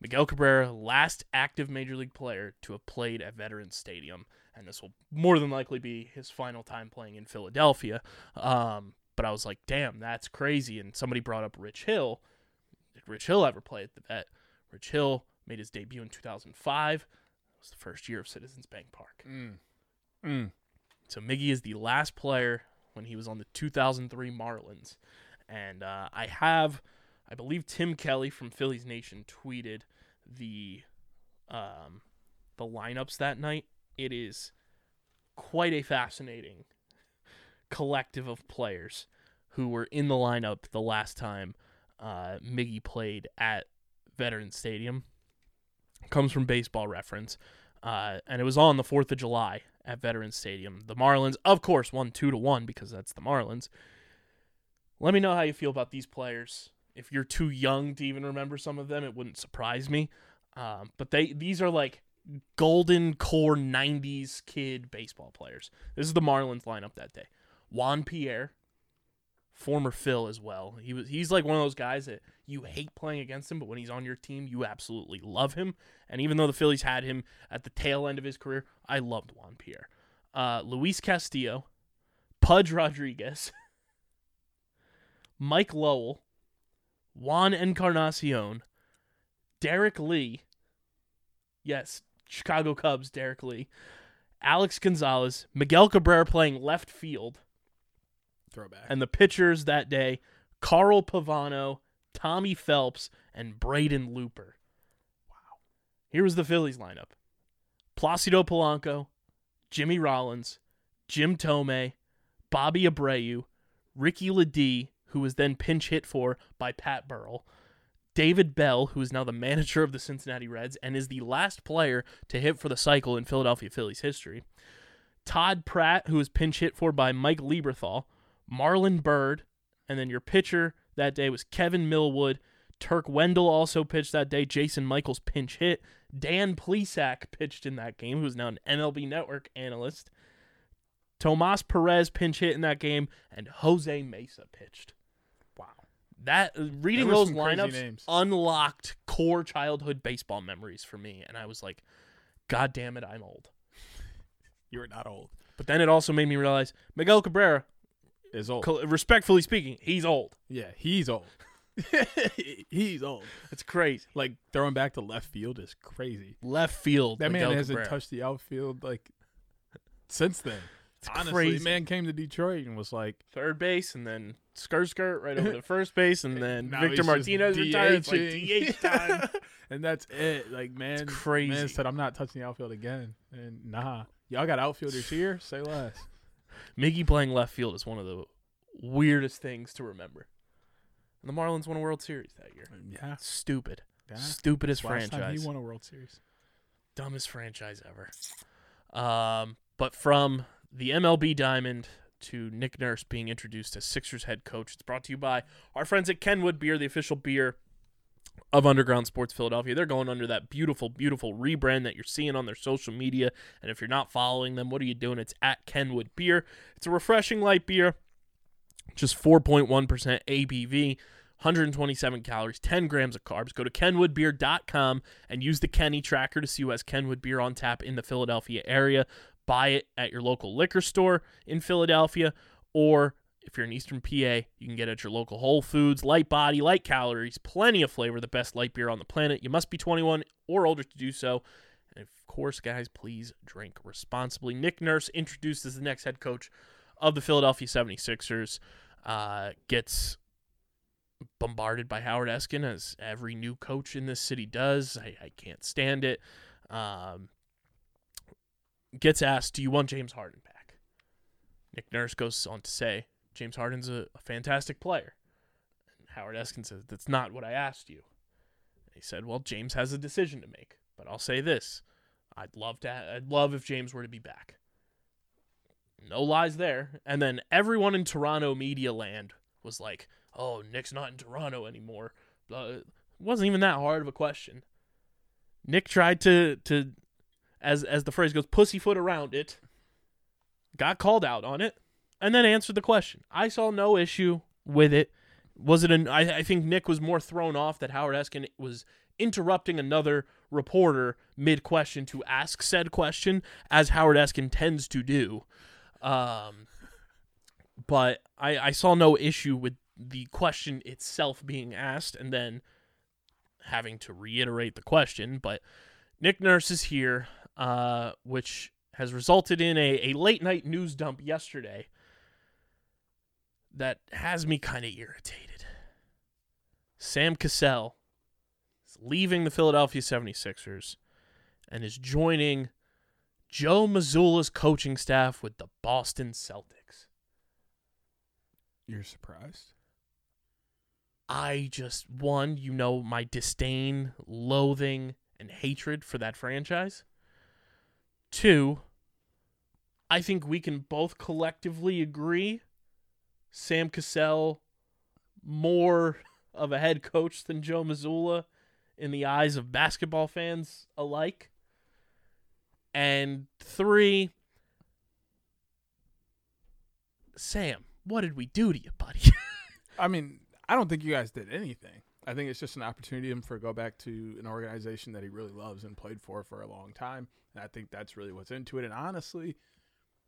Miguel Cabrera, last active major league player to have played at Veterans Stadium, and this will more than likely be his final time playing in Philadelphia. Um, but I was like, damn, that's crazy. And somebody brought up Rich Hill. Did Rich Hill ever play at the Vet? Rich Hill made his debut in 2005. It was the first year of Citizens Bank Park. Mm. Mm. So Miggy is the last player when he was on the 2003 Marlins, and uh, I have, I believe Tim Kelly from Phillies Nation tweeted the, um, the lineups that night. It is quite a fascinating collective of players who were in the lineup the last time uh, Miggy played at Veterans Stadium. Comes from Baseball Reference, uh, and it was on the Fourth of July at Veterans Stadium. The Marlins, of course, won two to one because that's the Marlins. Let me know how you feel about these players. If you're too young to even remember some of them, it wouldn't surprise me. Um, but they these are like golden core '90s kid baseball players. This is the Marlins lineup that day. Juan Pierre, former Phil as well. He was he's like one of those guys that you hate playing against him, but when he's on your team, you absolutely love him. And even though the Phillies had him at the tail end of his career, I loved Juan Pierre. Uh, Luis Castillo, Pudge Rodriguez, *laughs* Mike Lowell, Juan Encarnacion, Derrek Lee. Yes, Chicago Cubs, Derrek Lee. Alex Gonzalez, Miguel Cabrera playing left field, Throwback. and the pitchers that day, Carl Pavano, Tommy Phelps, and Braden Looper. Wow. Here was the Phillies lineup. Placido Polanco, Jimmy Rollins, Jim Thome, Bobby Abreu, Ricky Ledee, who was then pinch hit for by Pat Burrell, David Bell, who is now the manager of the Cincinnati Reds and is the last player to hit for the cycle in Philadelphia Phillies history, Todd Pratt, who was pinch hit for by Mike Lieberthal, Marlon Byrd, and then your pitcher that day was Kevin Millwood. Turk Wendell also pitched that day. Jason Michaels pinch hit. Dan Plesac pitched in that game, who's now an MLB Network analyst. Tomas Perez pinch hit in that game, and Jose Mesa pitched. wow. That uh, reading those lineups names. unlocked core childhood baseball memories for me, and I was like, "God damn it, I'm old." *laughs* You're not old. But then it also made me realize Miguel Cabrera, Is old. col- respectfully speaking, he's old. yeah, he's old. *laughs* he's old. It's crazy. Like throwing back to left field is crazy. Left field. That Miguel man hasn't Cabrera. touched the outfield like since then. It's Honestly, crazy. man came to Detroit and was like, third base and then skirt skirt right over to *laughs* first base and then now Victor Martinez retired. It's like DH time. *laughs* and that's it. Like man, crazy. Man said, I'm not touching the outfield again. And nah, y'all got outfielders here. Say less. Miggy playing left field is one of the weirdest things to remember. And the Marlins won a World Series that year. Yeah, Stupid. yeah. Stupidest Last franchise. he won a World Series. dumbest franchise ever. Um, but from the MLB Diamond to Nick Nurse being introduced as Sixers head coach, it's brought to you by our friends at Kenwood Beer, the official beer of Underground Sports Philadelphia. They're going under that beautiful, beautiful rebrand that you're seeing on their social media. And if you're not following them, what are you doing? It's at Kenwood Beer. It's a refreshing light beer, just 4.1% ABV. 127 calories, 10 grams of carbs. Go to kenwoodbeer.com and use the Kenny tracker to see who has Kenwood beer on tap in the Philadelphia area. Buy it at your local liquor store in Philadelphia, or if you're in Eastern PA, you can get it at your local Whole Foods. Light body, light calories, plenty of flavor, the best light beer on the planet. You must be 21 or older to do so. And of course, guys, please drink responsibly. Nick Nurse, introduced as the next head coach of the Philadelphia 76ers, uh, gets bombarded by Howard Eskin as every new coach in this city does. I, I can't stand it. Um, gets asked, "Do you want James Harden back?" Nick Nurse goes on to say, "James Harden's a, a fantastic player." And Howard Eskin says, "That's not what I asked you." He said, "Well, James has a decision to make, but I'll say this: I'd love to. Ha- I'd love if James were to be back. No lies there. And then everyone in Toronto media land was like, "Oh, Nick's not in Toronto anymore." Uh, it wasn't even that hard of a question. Nick tried to to, as as the phrase goes, pussyfoot around it. Got called out on it, and then answered the question. I saw no issue with it. Was it an? I, I think Nick was more thrown off that Howard Eskin was interrupting another reporter mid question to ask said question, as Howard Eskin tends to do. Um, but I, I saw no issue with the question itself being asked and then having to reiterate the question. But Nick Nurse is here, uh, which has resulted in a, a late night news dump yesterday that has me kind of irritated. Sam Cassell is leaving the Philadelphia 76ers and is joining Joe Mazzulla's coaching staff with the Boston Celtics. You're surprised? I just one, you know, my disdain, loathing, and hatred for that franchise. Two, I think we can both collectively agree Sam Cassell more of a head coach than Joe Mazzulla in the eyes of basketball fans alike. And three, Sam, what did we do to you, buddy? *laughs* I mean, I don't think you guys did anything. I think it's just an opportunity for go back to an organization that he really loves and played for for a long time. And I think that's really what's into it. And honestly,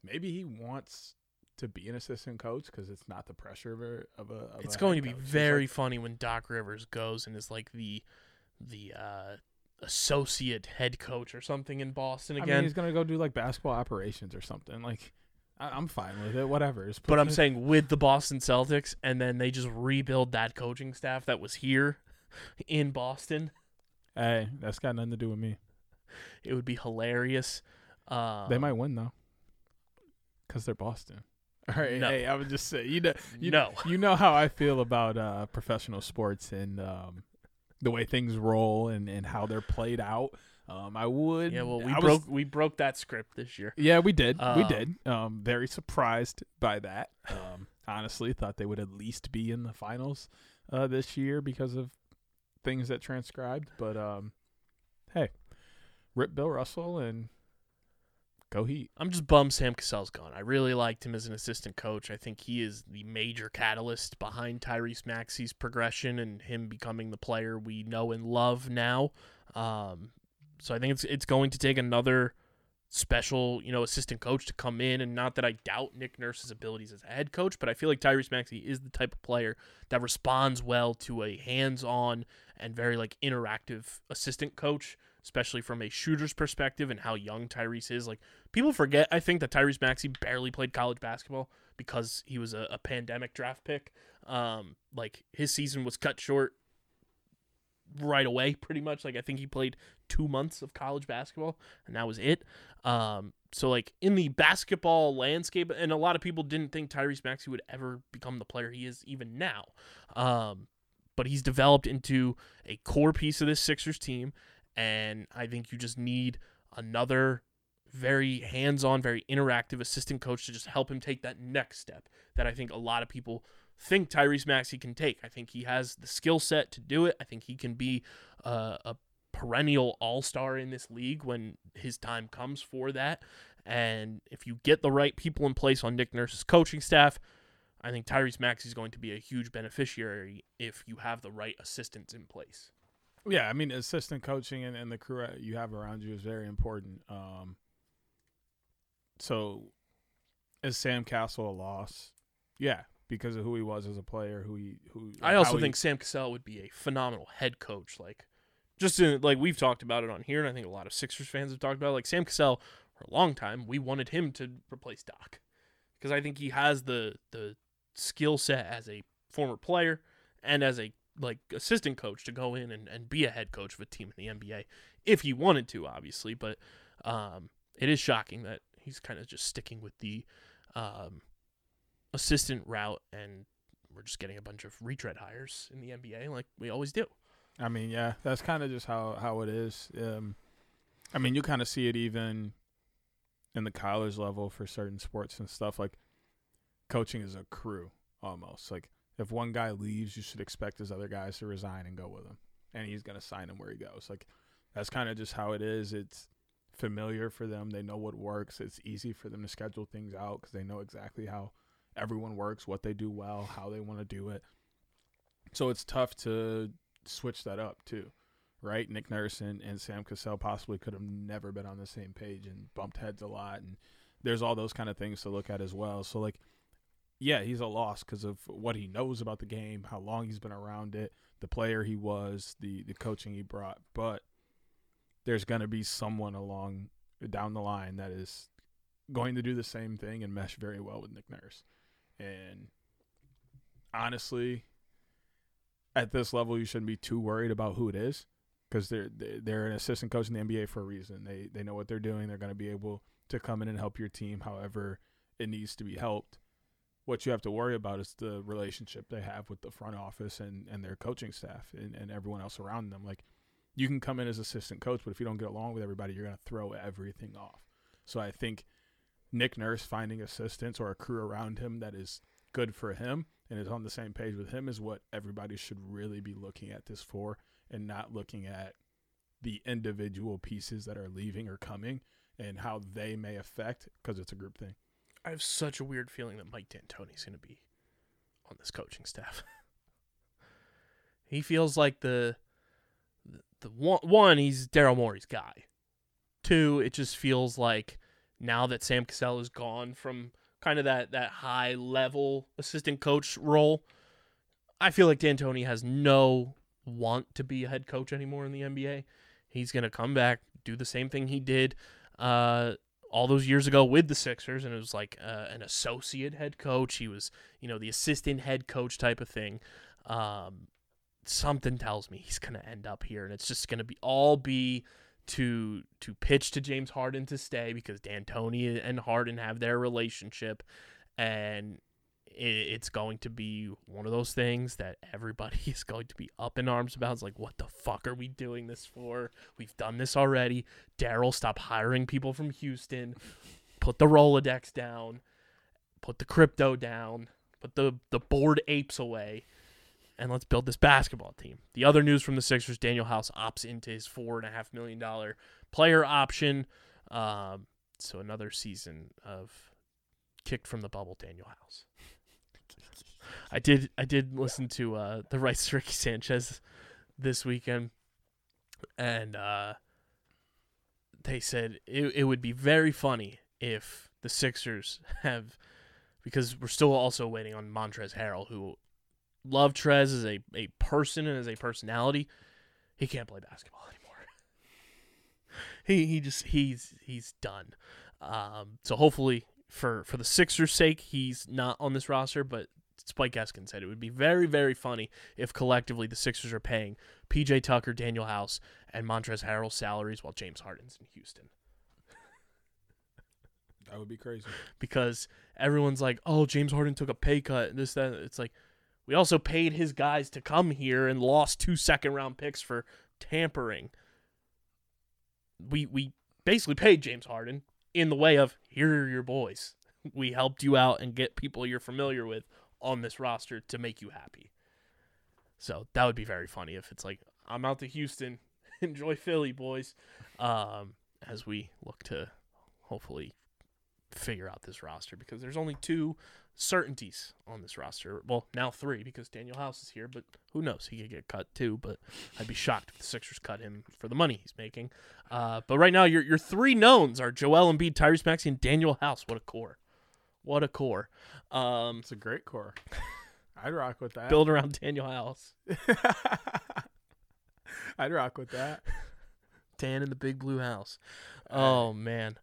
maybe he wants to be an assistant coach because it's not the pressure of a. Of a of it's a going to be coach. Very like- funny when Doc Rivers goes and is like the the uh, associate head coach or something in Boston I again. mean, he's gonna go do like basketball operations or something. Like, I, I'm fine with it. Whatever. But I'm saying with the Boston Celtics, and then they just rebuild that coaching staff that was here in Boston. hey, that's got nothing to do with me. It would be hilarious. Um, They might win though, because they're Boston. *laughs* All right, No. hey, I would just say, you know, you no. *laughs* you know how I feel about uh, professional sports and um, the way things roll and, and how they're played out. Um, I would. Yeah, well, we I was- broke we broke that script this year. yeah, we did. we Um, did. Um, very surprised by that. Um, honestly, thought they would at least be in the finals uh, this year because of things that transcribed. But um, hey, rip Bill Russell and go Heat. I'm just bummed Sam Cassell's gone. I really liked him as an assistant coach. I think he is the major catalyst behind Tyrese Maxey's progression and him becoming the player we know and love now. Um, so I think it's it's going to take another special, you know, assistant coach to come in. And not that I doubt Nick Nurse's abilities as a head coach, but I feel like Tyrese Maxey is the type of player that responds well to a hands-on and very like interactive assistant coach, especially from a shooter's perspective and how young Tyrese is. Like people forget, I think that Tyrese Maxey barely played college basketball because he was a, a pandemic draft pick. Um, like his season was cut short right away, pretty much. Like I think he played two months of college basketball, and that was it. Um, so like in the basketball landscape, and a lot of people didn't think Tyrese Maxey would ever become the player he is even now. Um, but he's developed into a core piece of this Sixers team, and I think you just need another very hands-on, very interactive assistant coach to just help him take that next step that I think a lot of people think Tyrese Maxey can take. I think he has the skill set to do it. I think he can be a perennial all-star in this league when his time comes for that. And if you get the right people in place on Nick Nurse's coaching staff, I think Tyrese Maxey is going to be a huge beneficiary if you have the right assistants in place. Yeah, I mean, assistant coaching and, and the crew you have around you is very important. Um, so, is Sam Cassell a loss? Yeah, because of who he was as a player. Who he who. I also he- think Sam Cassell would be a phenomenal head coach. Like, just in, like we've talked about it on here, and I think a lot of Sixers fans have talked about. It. Like Sam Cassell, for a long time, we wanted him to replace Doc because I think he has the the skill set as a former player and as a like assistant coach to go in and, and be a head coach of a team in the NBA if he wanted to, obviously. But um, it is shocking that he's kind of just sticking with the um, assistant route and we're just getting a bunch of retread hires in the NBA like we always do. I mean, yeah, that's kind of just how how it is. Um, I mean, you kind of see it even in the college level for certain sports and stuff. Like coaching is a crew almost. Like if one guy leaves, you should expect his other guys to resign and go with him, and he's gonna sign him where he goes. Like that's kind of just how it is. It's familiar for them. They know what works. It's easy for them to schedule things out because they know exactly how everyone works, what they do well, how they want to do it. So it's tough to switch that up too, right? Nick Nurse and, and Sam Cassell possibly could have never been on the same page and bumped heads a lot. And there's all those kind of things to look at as well. So like, yeah, he's a loss because of what he knows about the game, how long he's been around it, the player he was, the the coaching he brought. But there's going to be someone along down the line that is going to do the same thing and mesh very well with Nick Nurse. And honestly, at this level, you shouldn't be too worried about who it is because they're they're an assistant coach in the NBA for a reason. They they know what they're doing. They're going to be able to come in and help your team however it needs to be helped. What you have to worry about is the relationship they have with the front office and, and their coaching staff and, and everyone else around them. Like you can come in as assistant coach, but if you don't get along with everybody, you're going to throw everything off. So I think Nick Nurse finding assistants or a crew around him that is good for him and is on the same page with him is what everybody should really be looking at this for and not looking at the individual pieces that are leaving or coming and how they may affect because it's a group thing. I have such a weird feeling that Mike D'Antoni's going to be on this coaching staff. *laughs* he feels like the the, the one, one he's Daryl Morey's guy. Two, it just feels like now that Sam Cassell is gone from kind of that that high level assistant coach role, I feel like D'Antoni has no want to be a head coach anymore in the NBA. He's going to come back, do the same thing he did uh, all those years ago with the Sixers, and it was like uh, an associate head coach. He was, you know, the assistant head coach type of thing. Um, something tells me he's to end up here, and it's just to be all be to to pitch to James Harden to stay because D'Antoni and Harden have their relationship, and it's going to be one of those things that everybody *laughs* is going to be up in arms about. It's like, what the fuck are we doing this for? We've done this already. Daryl, stop hiring people from Houston. Put the Rolodex down. Put the crypto down. Put the the bored apes away and let's build this basketball team. The other news from the Sixers: Danuel House opts into his four and a half million dollar player option. Um, so another season of kicked from the bubble, Danuel House. I did I did listen to uh, the to Ricky Sanchez this weekend, and uh, they said it, it would be very funny if the Sixers have because we're still also waiting on Montrez Harrell, who love Trez as a, a person and as a personality. He can't play basketball anymore. *laughs* he he just he's he's done. Um, so hopefully for for the Sixers' sake, he's not on this roster. But Spike Eskin said it would be very very funny if collectively the Sixers are paying PJ Tucker, Danuel House, and Montrez Harrell salaries while James Harden's in Houston That would be crazy. because everyone's like, "Oh, James Harden took a pay cut." This that it's like we also paid his guys to come here and lost two second round picks for tampering. We we basically paid James Harden in the way of here are your boys. We helped you out and get people you're familiar with on this roster to make you happy. So that would be very funny if it's like I'm out to Houston, *laughs* enjoy Philly, boys. Um, as we look to hopefully figure out this roster because there's only two certainties on this roster. Well, now three because Danuel House is here, but who knows? He could get cut too. But I'd be shocked if the Sixers cut him for the money he's making. Uh, but right now, your your three knowns are Joel Embiid, Tyrese Maxey, and Danuel House. What a core! What a core! Um, It's a great core. *laughs* I'd rock with that. build around Danuel House. *laughs* I'd rock with that. *laughs* Dan in the big blue house. Oh man,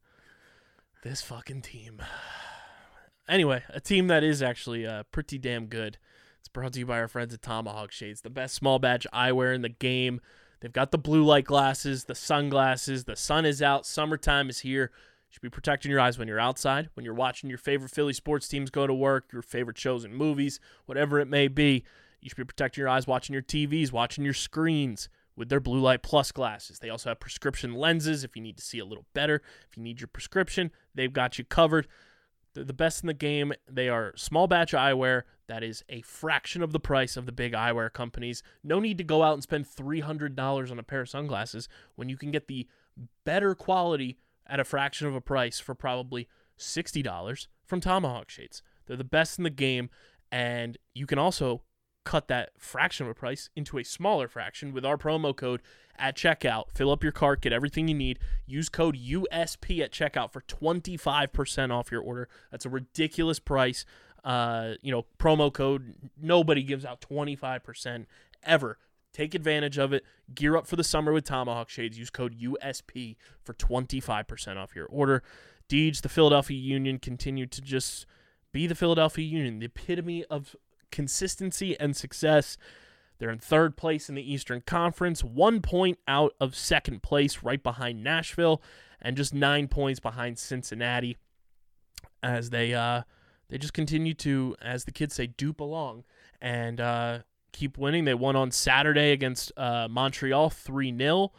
this fucking team. *sighs* Anyway, a team that is actually uh, pretty damn good. It's brought to you by our friends at Tomahawk Shades, the best small batch eyewear in the game. They've got the blue light glasses, the sunglasses. The sun is out, summertime is here. Should be protecting your eyes when you're outside, when you're watching your favorite Philly sports teams go to work, your favorite shows and movies, whatever it may be. You should be protecting your eyes watching your TVs, watching your screens with their blue light plus glasses. They also have prescription lenses if you need to see a little better. If you need your prescription, they've got you covered. They're the best in the game. They are small batch eyewear that is a fraction of the price of the big eyewear companies. No need to go out and spend $300 on a pair of sunglasses when you can get the better quality at a fraction of a price for probably $60 from Tomahawk Shades. They're the best in the game, and you can also cut that fraction of a price into a smaller fraction with our promo code at checkout. Fill up your cart, get everything you need. Use code USP at checkout for 25% off your order. That's a ridiculous price. Uh, you know, promo code. Nobody gives out 25% ever. Take advantage of it. Gear up for the summer with Tomahawk Shades. Use code USP for 25% off your order. Deej, the Philadelphia Union continued to just be the Philadelphia Union, the epitome of consistency and success. They're in third place in the Eastern Conference, one point out of second place, right behind Nashville, and just nine points behind Cincinnati. As they uh, they just continue to, as the kids say, doop along and uh, keep winning. They won on Saturday against uh, Montreal three 0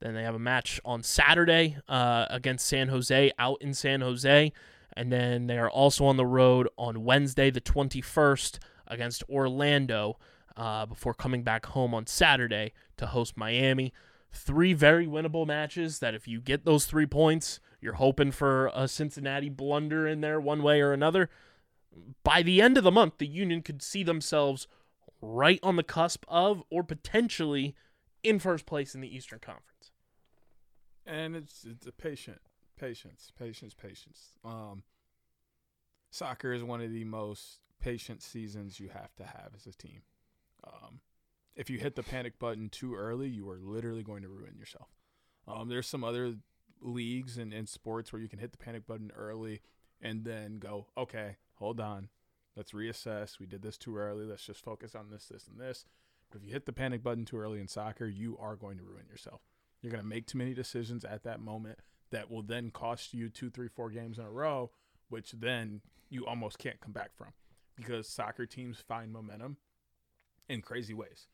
Then they have a match on Saturday uh, against San Jose out in San Jose. And then they are also on the road on Wednesday, the 21st, against Orlando uh, before coming back home on Saturday to host Miami. Three very winnable matches that if you get those three points, you're hoping for a Cincinnati blunder in there one way or another. By the end of the month, the Union could see themselves right on the cusp of or potentially in first place in the Eastern Conference. and it's it's a patient patience patience patience. Um soccer is one of the most patient seasons you have to have as a team. Um if you hit the panic button too early you are literally going to ruin yourself. Um there's some other leagues and, and sports where you can hit the panic button early and then go okay hold on let's reassess we did this too early let's just focus on this this and this but if you hit the panic button too early in soccer you are going to ruin yourself you're going to make too many decisions at that moment that will then cost you two, three, four games in a row, which then you almost can't come back from because soccer teams find momentum in crazy ways.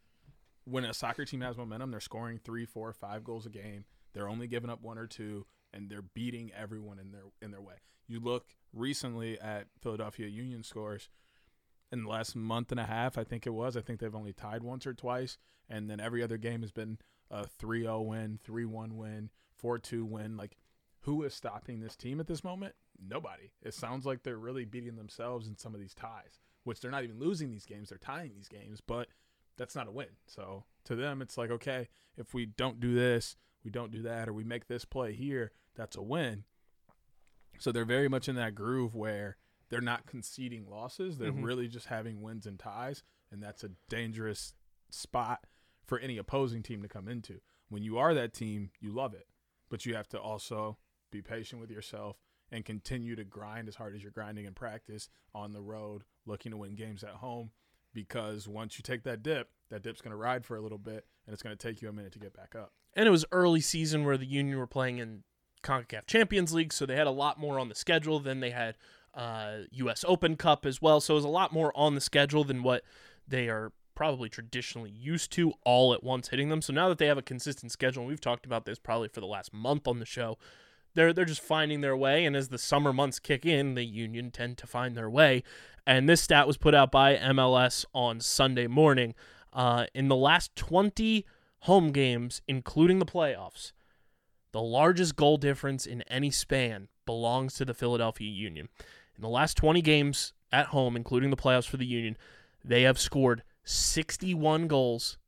When a soccer team has momentum, they're scoring three, four, five goals a game. They're only giving up one or two, and they're beating everyone in their in their way. You look recently at Philadelphia Union scores in the last month and a half, I think it was. I think they've only tied once or twice, and then every other game has been a 3-0 win, 3-1 win, 4-2 win. Like, who is stopping this team at this moment? Nobody. It sounds like they're really beating themselves in some of these ties, which they're not even losing these games. They're tying these games, but that's not a win. So to them, it's like, okay, if we don't do this, we don't do that, or we make this play here, that's a win. So they're very much in that groove where they're not conceding losses. They're Mhm. really just having wins and ties, and that's a dangerous spot for any opposing team to come into. When you are that team, you love it, but you have to also be patient with yourself and continue to grind as hard as you're grinding in practice on the road, looking to win games at home. Because once you take that dip, that dip's going to ride for a little bit, and it's going to take you a minute to get back up. and it was early season where the Union were playing in CONCACAF Champions League, so they had a lot more on the schedule. than they had uh, U.S. Open Cup as well, so it was a lot more on the schedule than what they are probably traditionally used to all at once hitting them. So now that they have a consistent schedule, and we've talked about this probably for the last month on the show, they're they're just finding their way. And as the summer months kick in, the Union tend to find their way. And this stat was put out by MLS on Sunday morning. Uh, in the last 20 home games, including the playoffs, the largest goal difference in any span belongs to the Philadelphia Union. In the last 20 games at home, including the playoffs for the Union, they have scored 61 goals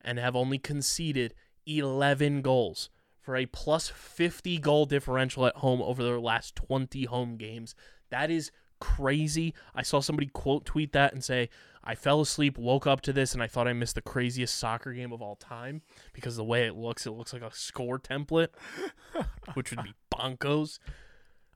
and have only conceded 11 goals for a plus 50 goal differential at home over their last 20 home games. That is crazy. I saw somebody quote tweet that and say, I fell asleep, woke up to this, and I thought I missed the craziest soccer game of all time because the way it looks, it looks like a score template, *laughs* which would be bonkos.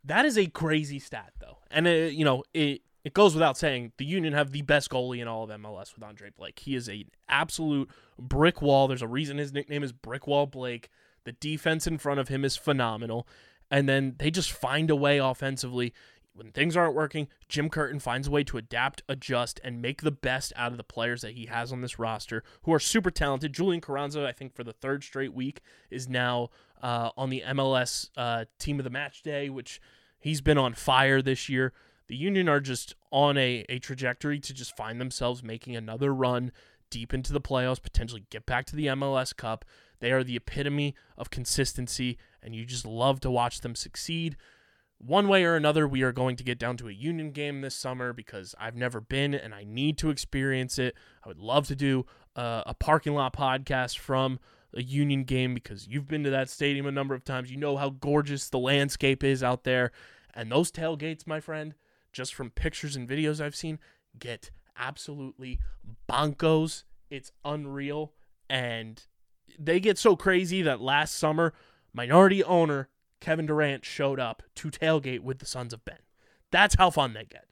That is a crazy stat, though, and it, you know it. It goes without saying the Union have the best goalie in all of MLS with Andre Blake. He is a absolute brick wall. There's a reason his nickname is Brick Wall Blake. The defense in front of him is phenomenal, and then they just find a way offensively. When things aren't working, Jim Curtin finds a way to adapt, adjust, and make the best out of the players that he has on this roster, who are super talented. Julian Carranza, I think, for the third straight week, is now uh, on the MLS uh, Team of the Match Day, which he's been on fire this year. The Union are just on a, a trajectory to just find themselves making another run deep into the playoffs, potentially get back to the MLS Cup. They are the epitome of consistency, and you just love to watch them succeed. One way or another, we are going to get down to a Union game this summer because I've never been and I need to experience it. I would love to do uh, a parking lot podcast from a Union game because you've been to that stadium a number of times. You know how gorgeous the landscape is out there. And those tailgates, my friend, just from pictures and videos I've seen, get absolutely bonkos. It's unreal. And they get so crazy that last summer, minority owner Kevin Durant showed up to tailgate with the Sons of Ben. That's how fun they get.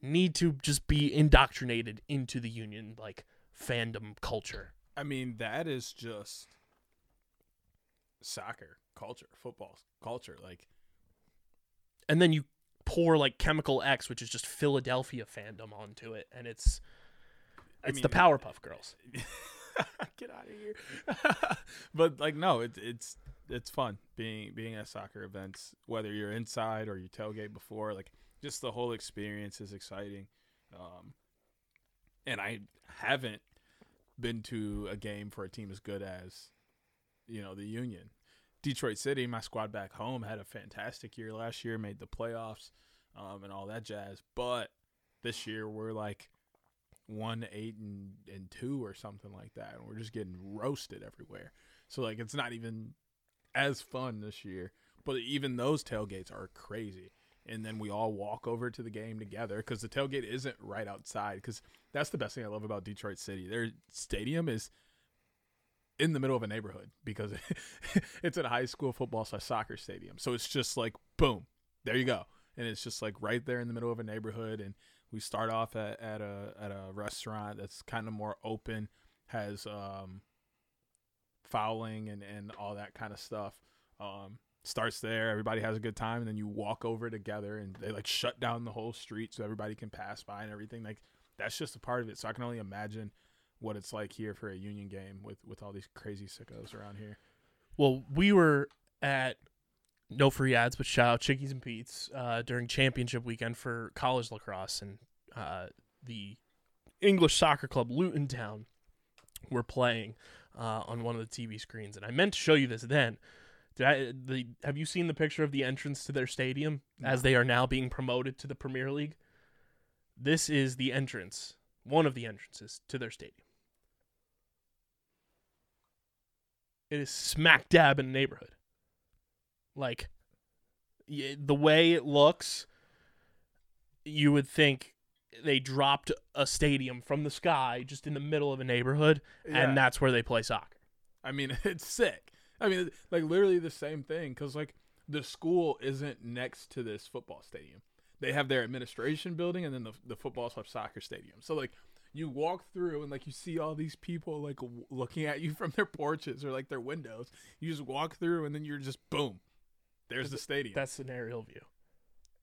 Need to just be indoctrinated into the Union like fandom culture. I mean, that is just soccer culture, football culture. Like, And then you pour like Chemical X, which is just Philadelphia fandom onto it, and it's I it's mean, the Powerpuff Girls. *laughs* get out of here. *laughs* but like, no, it's it's it's fun being being at soccer events, whether you're inside or you tailgate before. Like, just the whole experience is exciting. Um, and I haven't been to a game for a team as good as, you know, the Union. Detroit City, my squad back home, had a fantastic year last year, made the playoffs, um, and all that jazz. But this year we're like one eight and, and two or something like that, and we're just getting roasted everywhere. So like it's not even as fun this year. But even those tailgates are crazy. And then we all walk over to the game together because the tailgate isn't right outside. Because that's the best thing I love about Detroit City. Their stadium is in the middle of a neighborhood because *laughs* it's a high school football slash soccer stadium. So it's just like boom, there you go, and it's just like right there in the middle of a neighborhood. And we start off at, at a at a restaurant that's kind of more open, has um, fouling and and all that kind of stuff. Um, starts there, everybody has a good time, and then you walk over together, and they like shut down the whole street so everybody can pass by and everything. Like that's just a part of it. So I can only imagine what it's like here for a union game with with all these crazy sickos around here. Well, we were at no free ads, but shout out Chickies and Pete's uh, during championship weekend for college lacrosse and uh, the English soccer club Luton Town were playing uh, on one of the TV screens, and I meant to show you this then. Did I, the, have you seen the picture of the entrance to their stadium as they are now being promoted to the Premier League? This is the entrance, one of the entrances to their stadium. It is smack dab in the neighborhood. Like, the way it looks, you would think they dropped a stadium from the sky just in the middle of a neighborhood, Yeah. and that's where they play soccer. I mean, *laughs* it's sick. I mean, like literally the same thing because like the school isn't next to this football stadium. They have their administration building and then the the football slash soccer stadium. So like you walk through and like you see all these people like w- looking at you *laughs* from their porches or like their windows. You just walk through and then you're just boom. There's the stadium. That's an aerial view.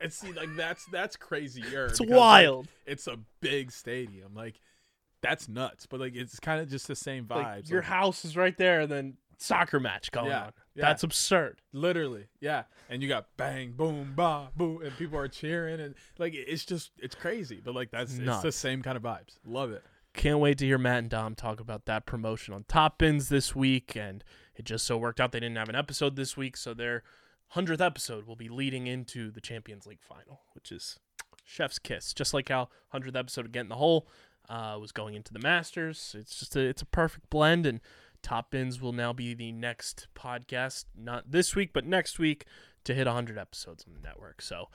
And see, like that's that's crazier. It's wild. Like, it's a big stadium. Like that's nuts. But like it's kind of just the same vibes. Like, your like, house is right there, and then soccer match going yeah, on. Yeah. That's absurd. Literally, yeah. And you got bang, boom, ba, boo, and people are cheering, and like it's just it's crazy. But like that's Nuts. it's the same kind of vibes. Love it. Can't wait to hear Matt and Dom talk about that promotion on Top Bins this week. And it just so worked out they didn't have an episode this week, so they're 100th episode will be leading into the Champions League final, which is chef's kiss. Just like how 100th episode of Get in the Hole uh, was going into the Masters. It's just a, it's a perfect blend, and Top Bins will now be the next podcast, not this week, but next week, to hit 100 episodes on the network. So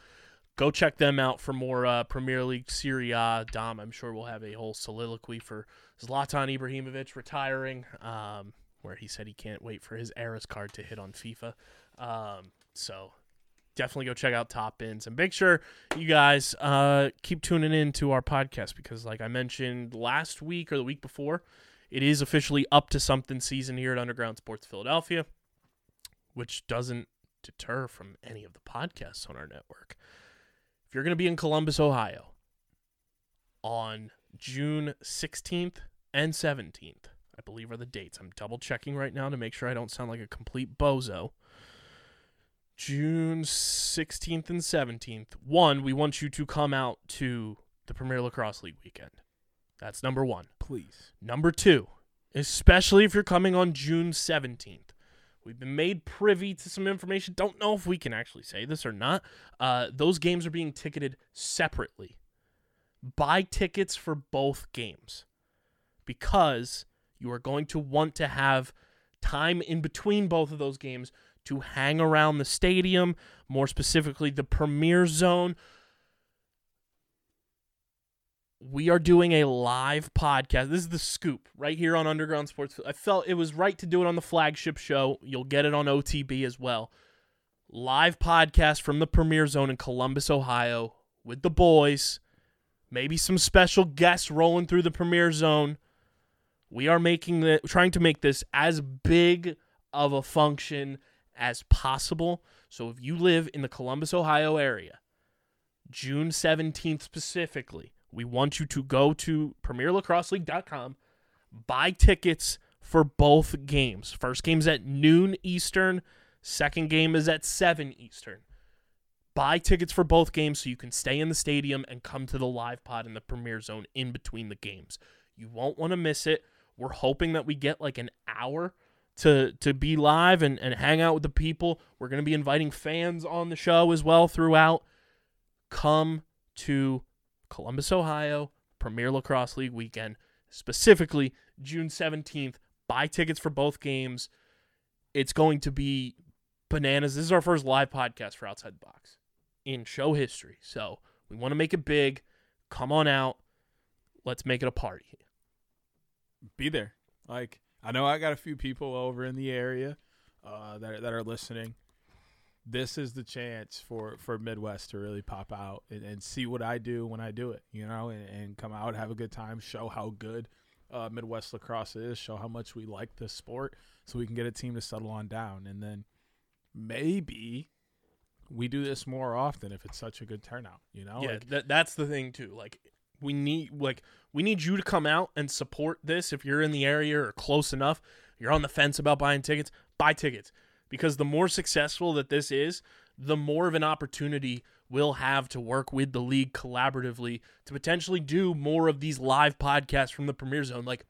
go check them out for more uh, Premier League Serie A. Dom, I'm sure we'll have a whole soliloquy for Zlatan Ibrahimovic retiring, um, where he said he can't wait for his Eras card to hit on FIFA. Um, so definitely go check out Top Bins and make sure you guys uh, keep tuning in to our podcast because, like I mentioned last week or the week before, it is officially up to something season here at Underground Sports Philadelphia, which doesn't deter from any of the podcasts on our network. If you're going to be in Columbus, Ohio on June 16th and 17th, I believe are the dates. I'm double checking right now to make sure I don't sound like a complete bozo. June 16th and 17th. One, we want you to come out to the Premier Lacrosse League weekend. That's number one. Please. Number two, especially if you're coming on June 17th, we've been made privy to some information. Don't know if we can actually say this or not. Uh, those games are being ticketed separately. Buy tickets for both games because you are going to want to have time in between both of those games to hang around the stadium, more specifically the Premier Zone, we are doing a live podcast. This is the scoop right here on Underground Sports. I felt it was right to do it on the flagship show. You'll get it on OTB as well. Live podcast from the Premier Zone in Columbus, Ohio, with the boys. Maybe some special guests rolling through the Premier Zone. We are making the trying to make this as big of a function as possible. So if you live in the Columbus, Ohio area, June 17th specifically, we want you to go to premierlacrosseleague.com, buy tickets for both games. First game's at noon Eastern, second game is at 7 Eastern. Buy tickets for both games so you can stay in the stadium and come to the live pod in the Premier Zone in between the games. You won't want to miss it. We're hoping that we get like an hour to to be live and, and hang out with the people. We're going to be inviting fans on the show as well throughout. Come to Columbus, Ohio, Premier Lacrosse League weekend, specifically June 17th. Buy tickets for both games. It's going to be bananas. This is our first live podcast for Outside the Box in show history. So we want to make it big. Come on out. Let's make it a party. Be there. Like I know I got a few people over in the area uh, that that are listening. This is the chance for for Midwest to really pop out and, and see what I do when I do it. You know, and, and come out, have a good time, show how good uh, Midwest lacrosse is, show how much we like this sport, so we can get a team to settle on down, and then maybe we do this more often if it's such a good turnout. You know, yeah, Like, that, that's the thing too. Like we need like we need you to come out and support this if you're in the area or close enough. You're on the fence about buying tickets, buy tickets because the more successful that this is, the more of an opportunity we'll have to work with the league collaboratively to potentially do more of these live podcasts from the Premier Zone. Like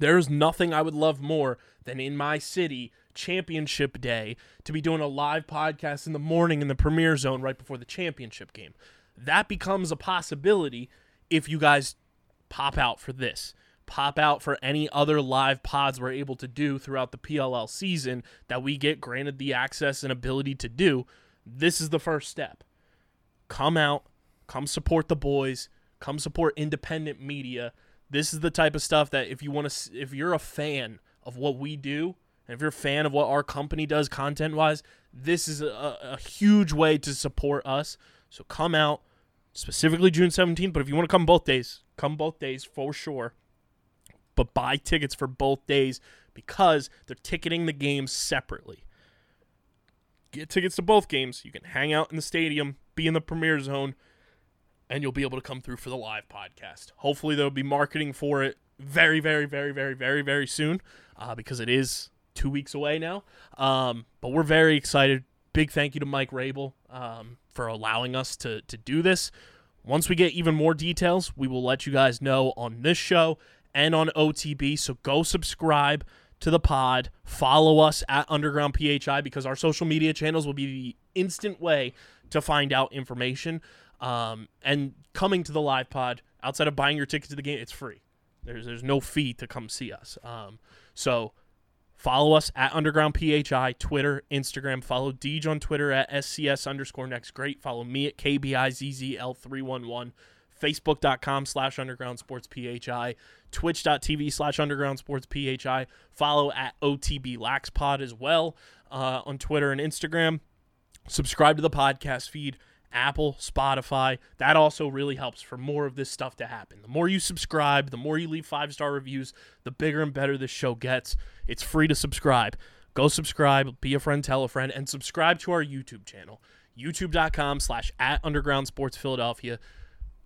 there's nothing I would love more than in my city championship day to be doing a live podcast in the morning in the Premier Zone right before the championship game. That becomes a possibility if you guys pop out for this. Pop out for any other live pods we're able to do throughout the PLL season that we get granted the access and ability to do. This is the first step. Come out, come support the boys, come support independent media. This is the type of stuff that if you want to if you're a fan of what we do, and if you're a fan of what our company does content wise, this is a, a huge way to support us. So come out, specifically June 17th. But if you want to come both days, come both days for sure. But buy tickets for both days because they're ticketing the games separately. Get tickets to both games. You can hang out in the stadium, be in the premiere zone, and you'll be able to come through for the live podcast. Hopefully, there'll be marketing for it very, very, very, very, very, very soon uh, because it is two weeks away now. Um, but we're very excited. Big thank you to Mike Rabil um, for allowing us to to do this. Once we get even more details, we will let you guys know on this show and on OTB. So go subscribe to the pod, follow us at Underground PHI because our social media channels will be the instant way to find out information. Um, and coming to the live pod outside of buying your ticket to the game, it's free. There's there's no fee to come see us. Um, so follow us at Underground PHI, Twitter, Instagram. Follow Deej on Twitter at SCS underscore next great. Follow me at KBIZZL311. Facebook.com slash Underground Sports PHI. Twitch.tv slash Underground Sports PHI. Follow at OTB LaxPod as well uh, on Twitter and Instagram. Subscribe to the podcast feed. Apple, Spotify. That also really helps for more of this stuff to happen. The more you subscribe, the more you leave five star reviews, the bigger and better this show gets. It's free to subscribe. Go subscribe, be a friend, tell a friend, and subscribe to our YouTube channel. youtube.com slash at underground sports Philadelphia.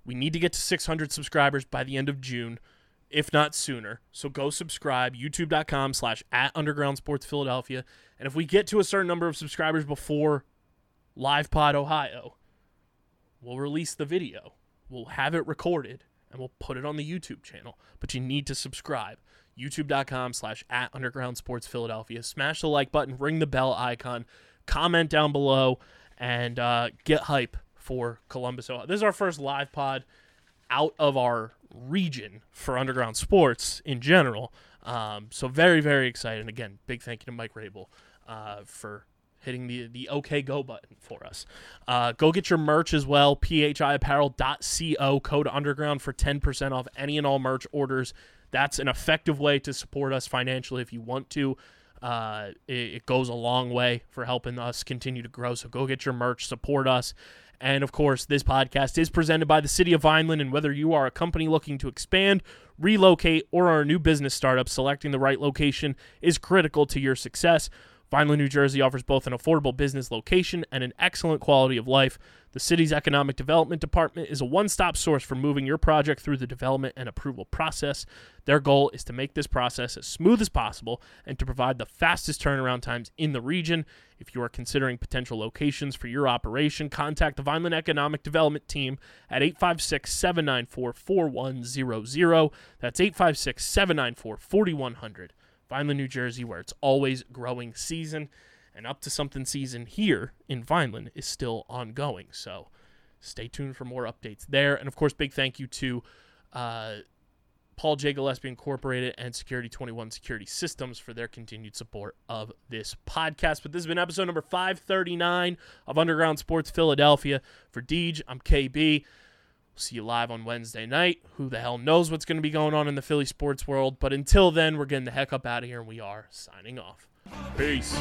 We need to get to 600 subscribers by the end of June, if not sooner. So go subscribe, youtube.com slash at underground sports Philadelphia. And if we get to a certain number of subscribers before Live Pod Ohio, we'll release the video. We'll have it recorded and we'll put it on the YouTube channel. But you need to subscribe. YouTube.com slash at underground sports Philadelphia. Smash the like button, ring the bell icon, comment down below, and uh, get hype for Columbus, Ohio. This is our first live pod out of our region for underground sports in general. Um, so very, very excited. And Again, big thank you to Mike Rabil uh, for hitting the the OK Go button for us. Uh, go get your merch as well. phiapparel.co code underground for 10% off any and all merch orders. That's an effective way to support us financially if you want to. Uh, it, it goes a long way for helping us continue to grow. So go get your merch, support us. And of course, this podcast is presented by the City of Vineland. And whether you are a company looking to expand, relocate, or are a new business startup, selecting the right location is critical to your success. Vineland, New Jersey offers both an affordable business location and an excellent quality of life. The city's economic development department is a one stop source for moving your project through the development and approval process. Their goal is to make this process as smooth as possible and to provide the fastest turnaround times in the region. If you are considering potential locations for your operation, contact the Vineland Economic Development Team at 856 794 4100. That's 856 794 4100. Vineland, New Jersey, where it's always growing season. And up to something season here in Vineland is still ongoing. So stay tuned for more updates there. And of course, big thank you to uh, Paul J. Gillespie Incorporated and Security 21 Security Systems for their continued support of this podcast. But this has been episode number 539 of Underground Sports Philadelphia. For Deej, I'm KB. See you live on Wednesday night. Who the hell knows what's going to be going on in the Philly sports world? But until then, we're getting the heck up out of here and we are signing off. Peace.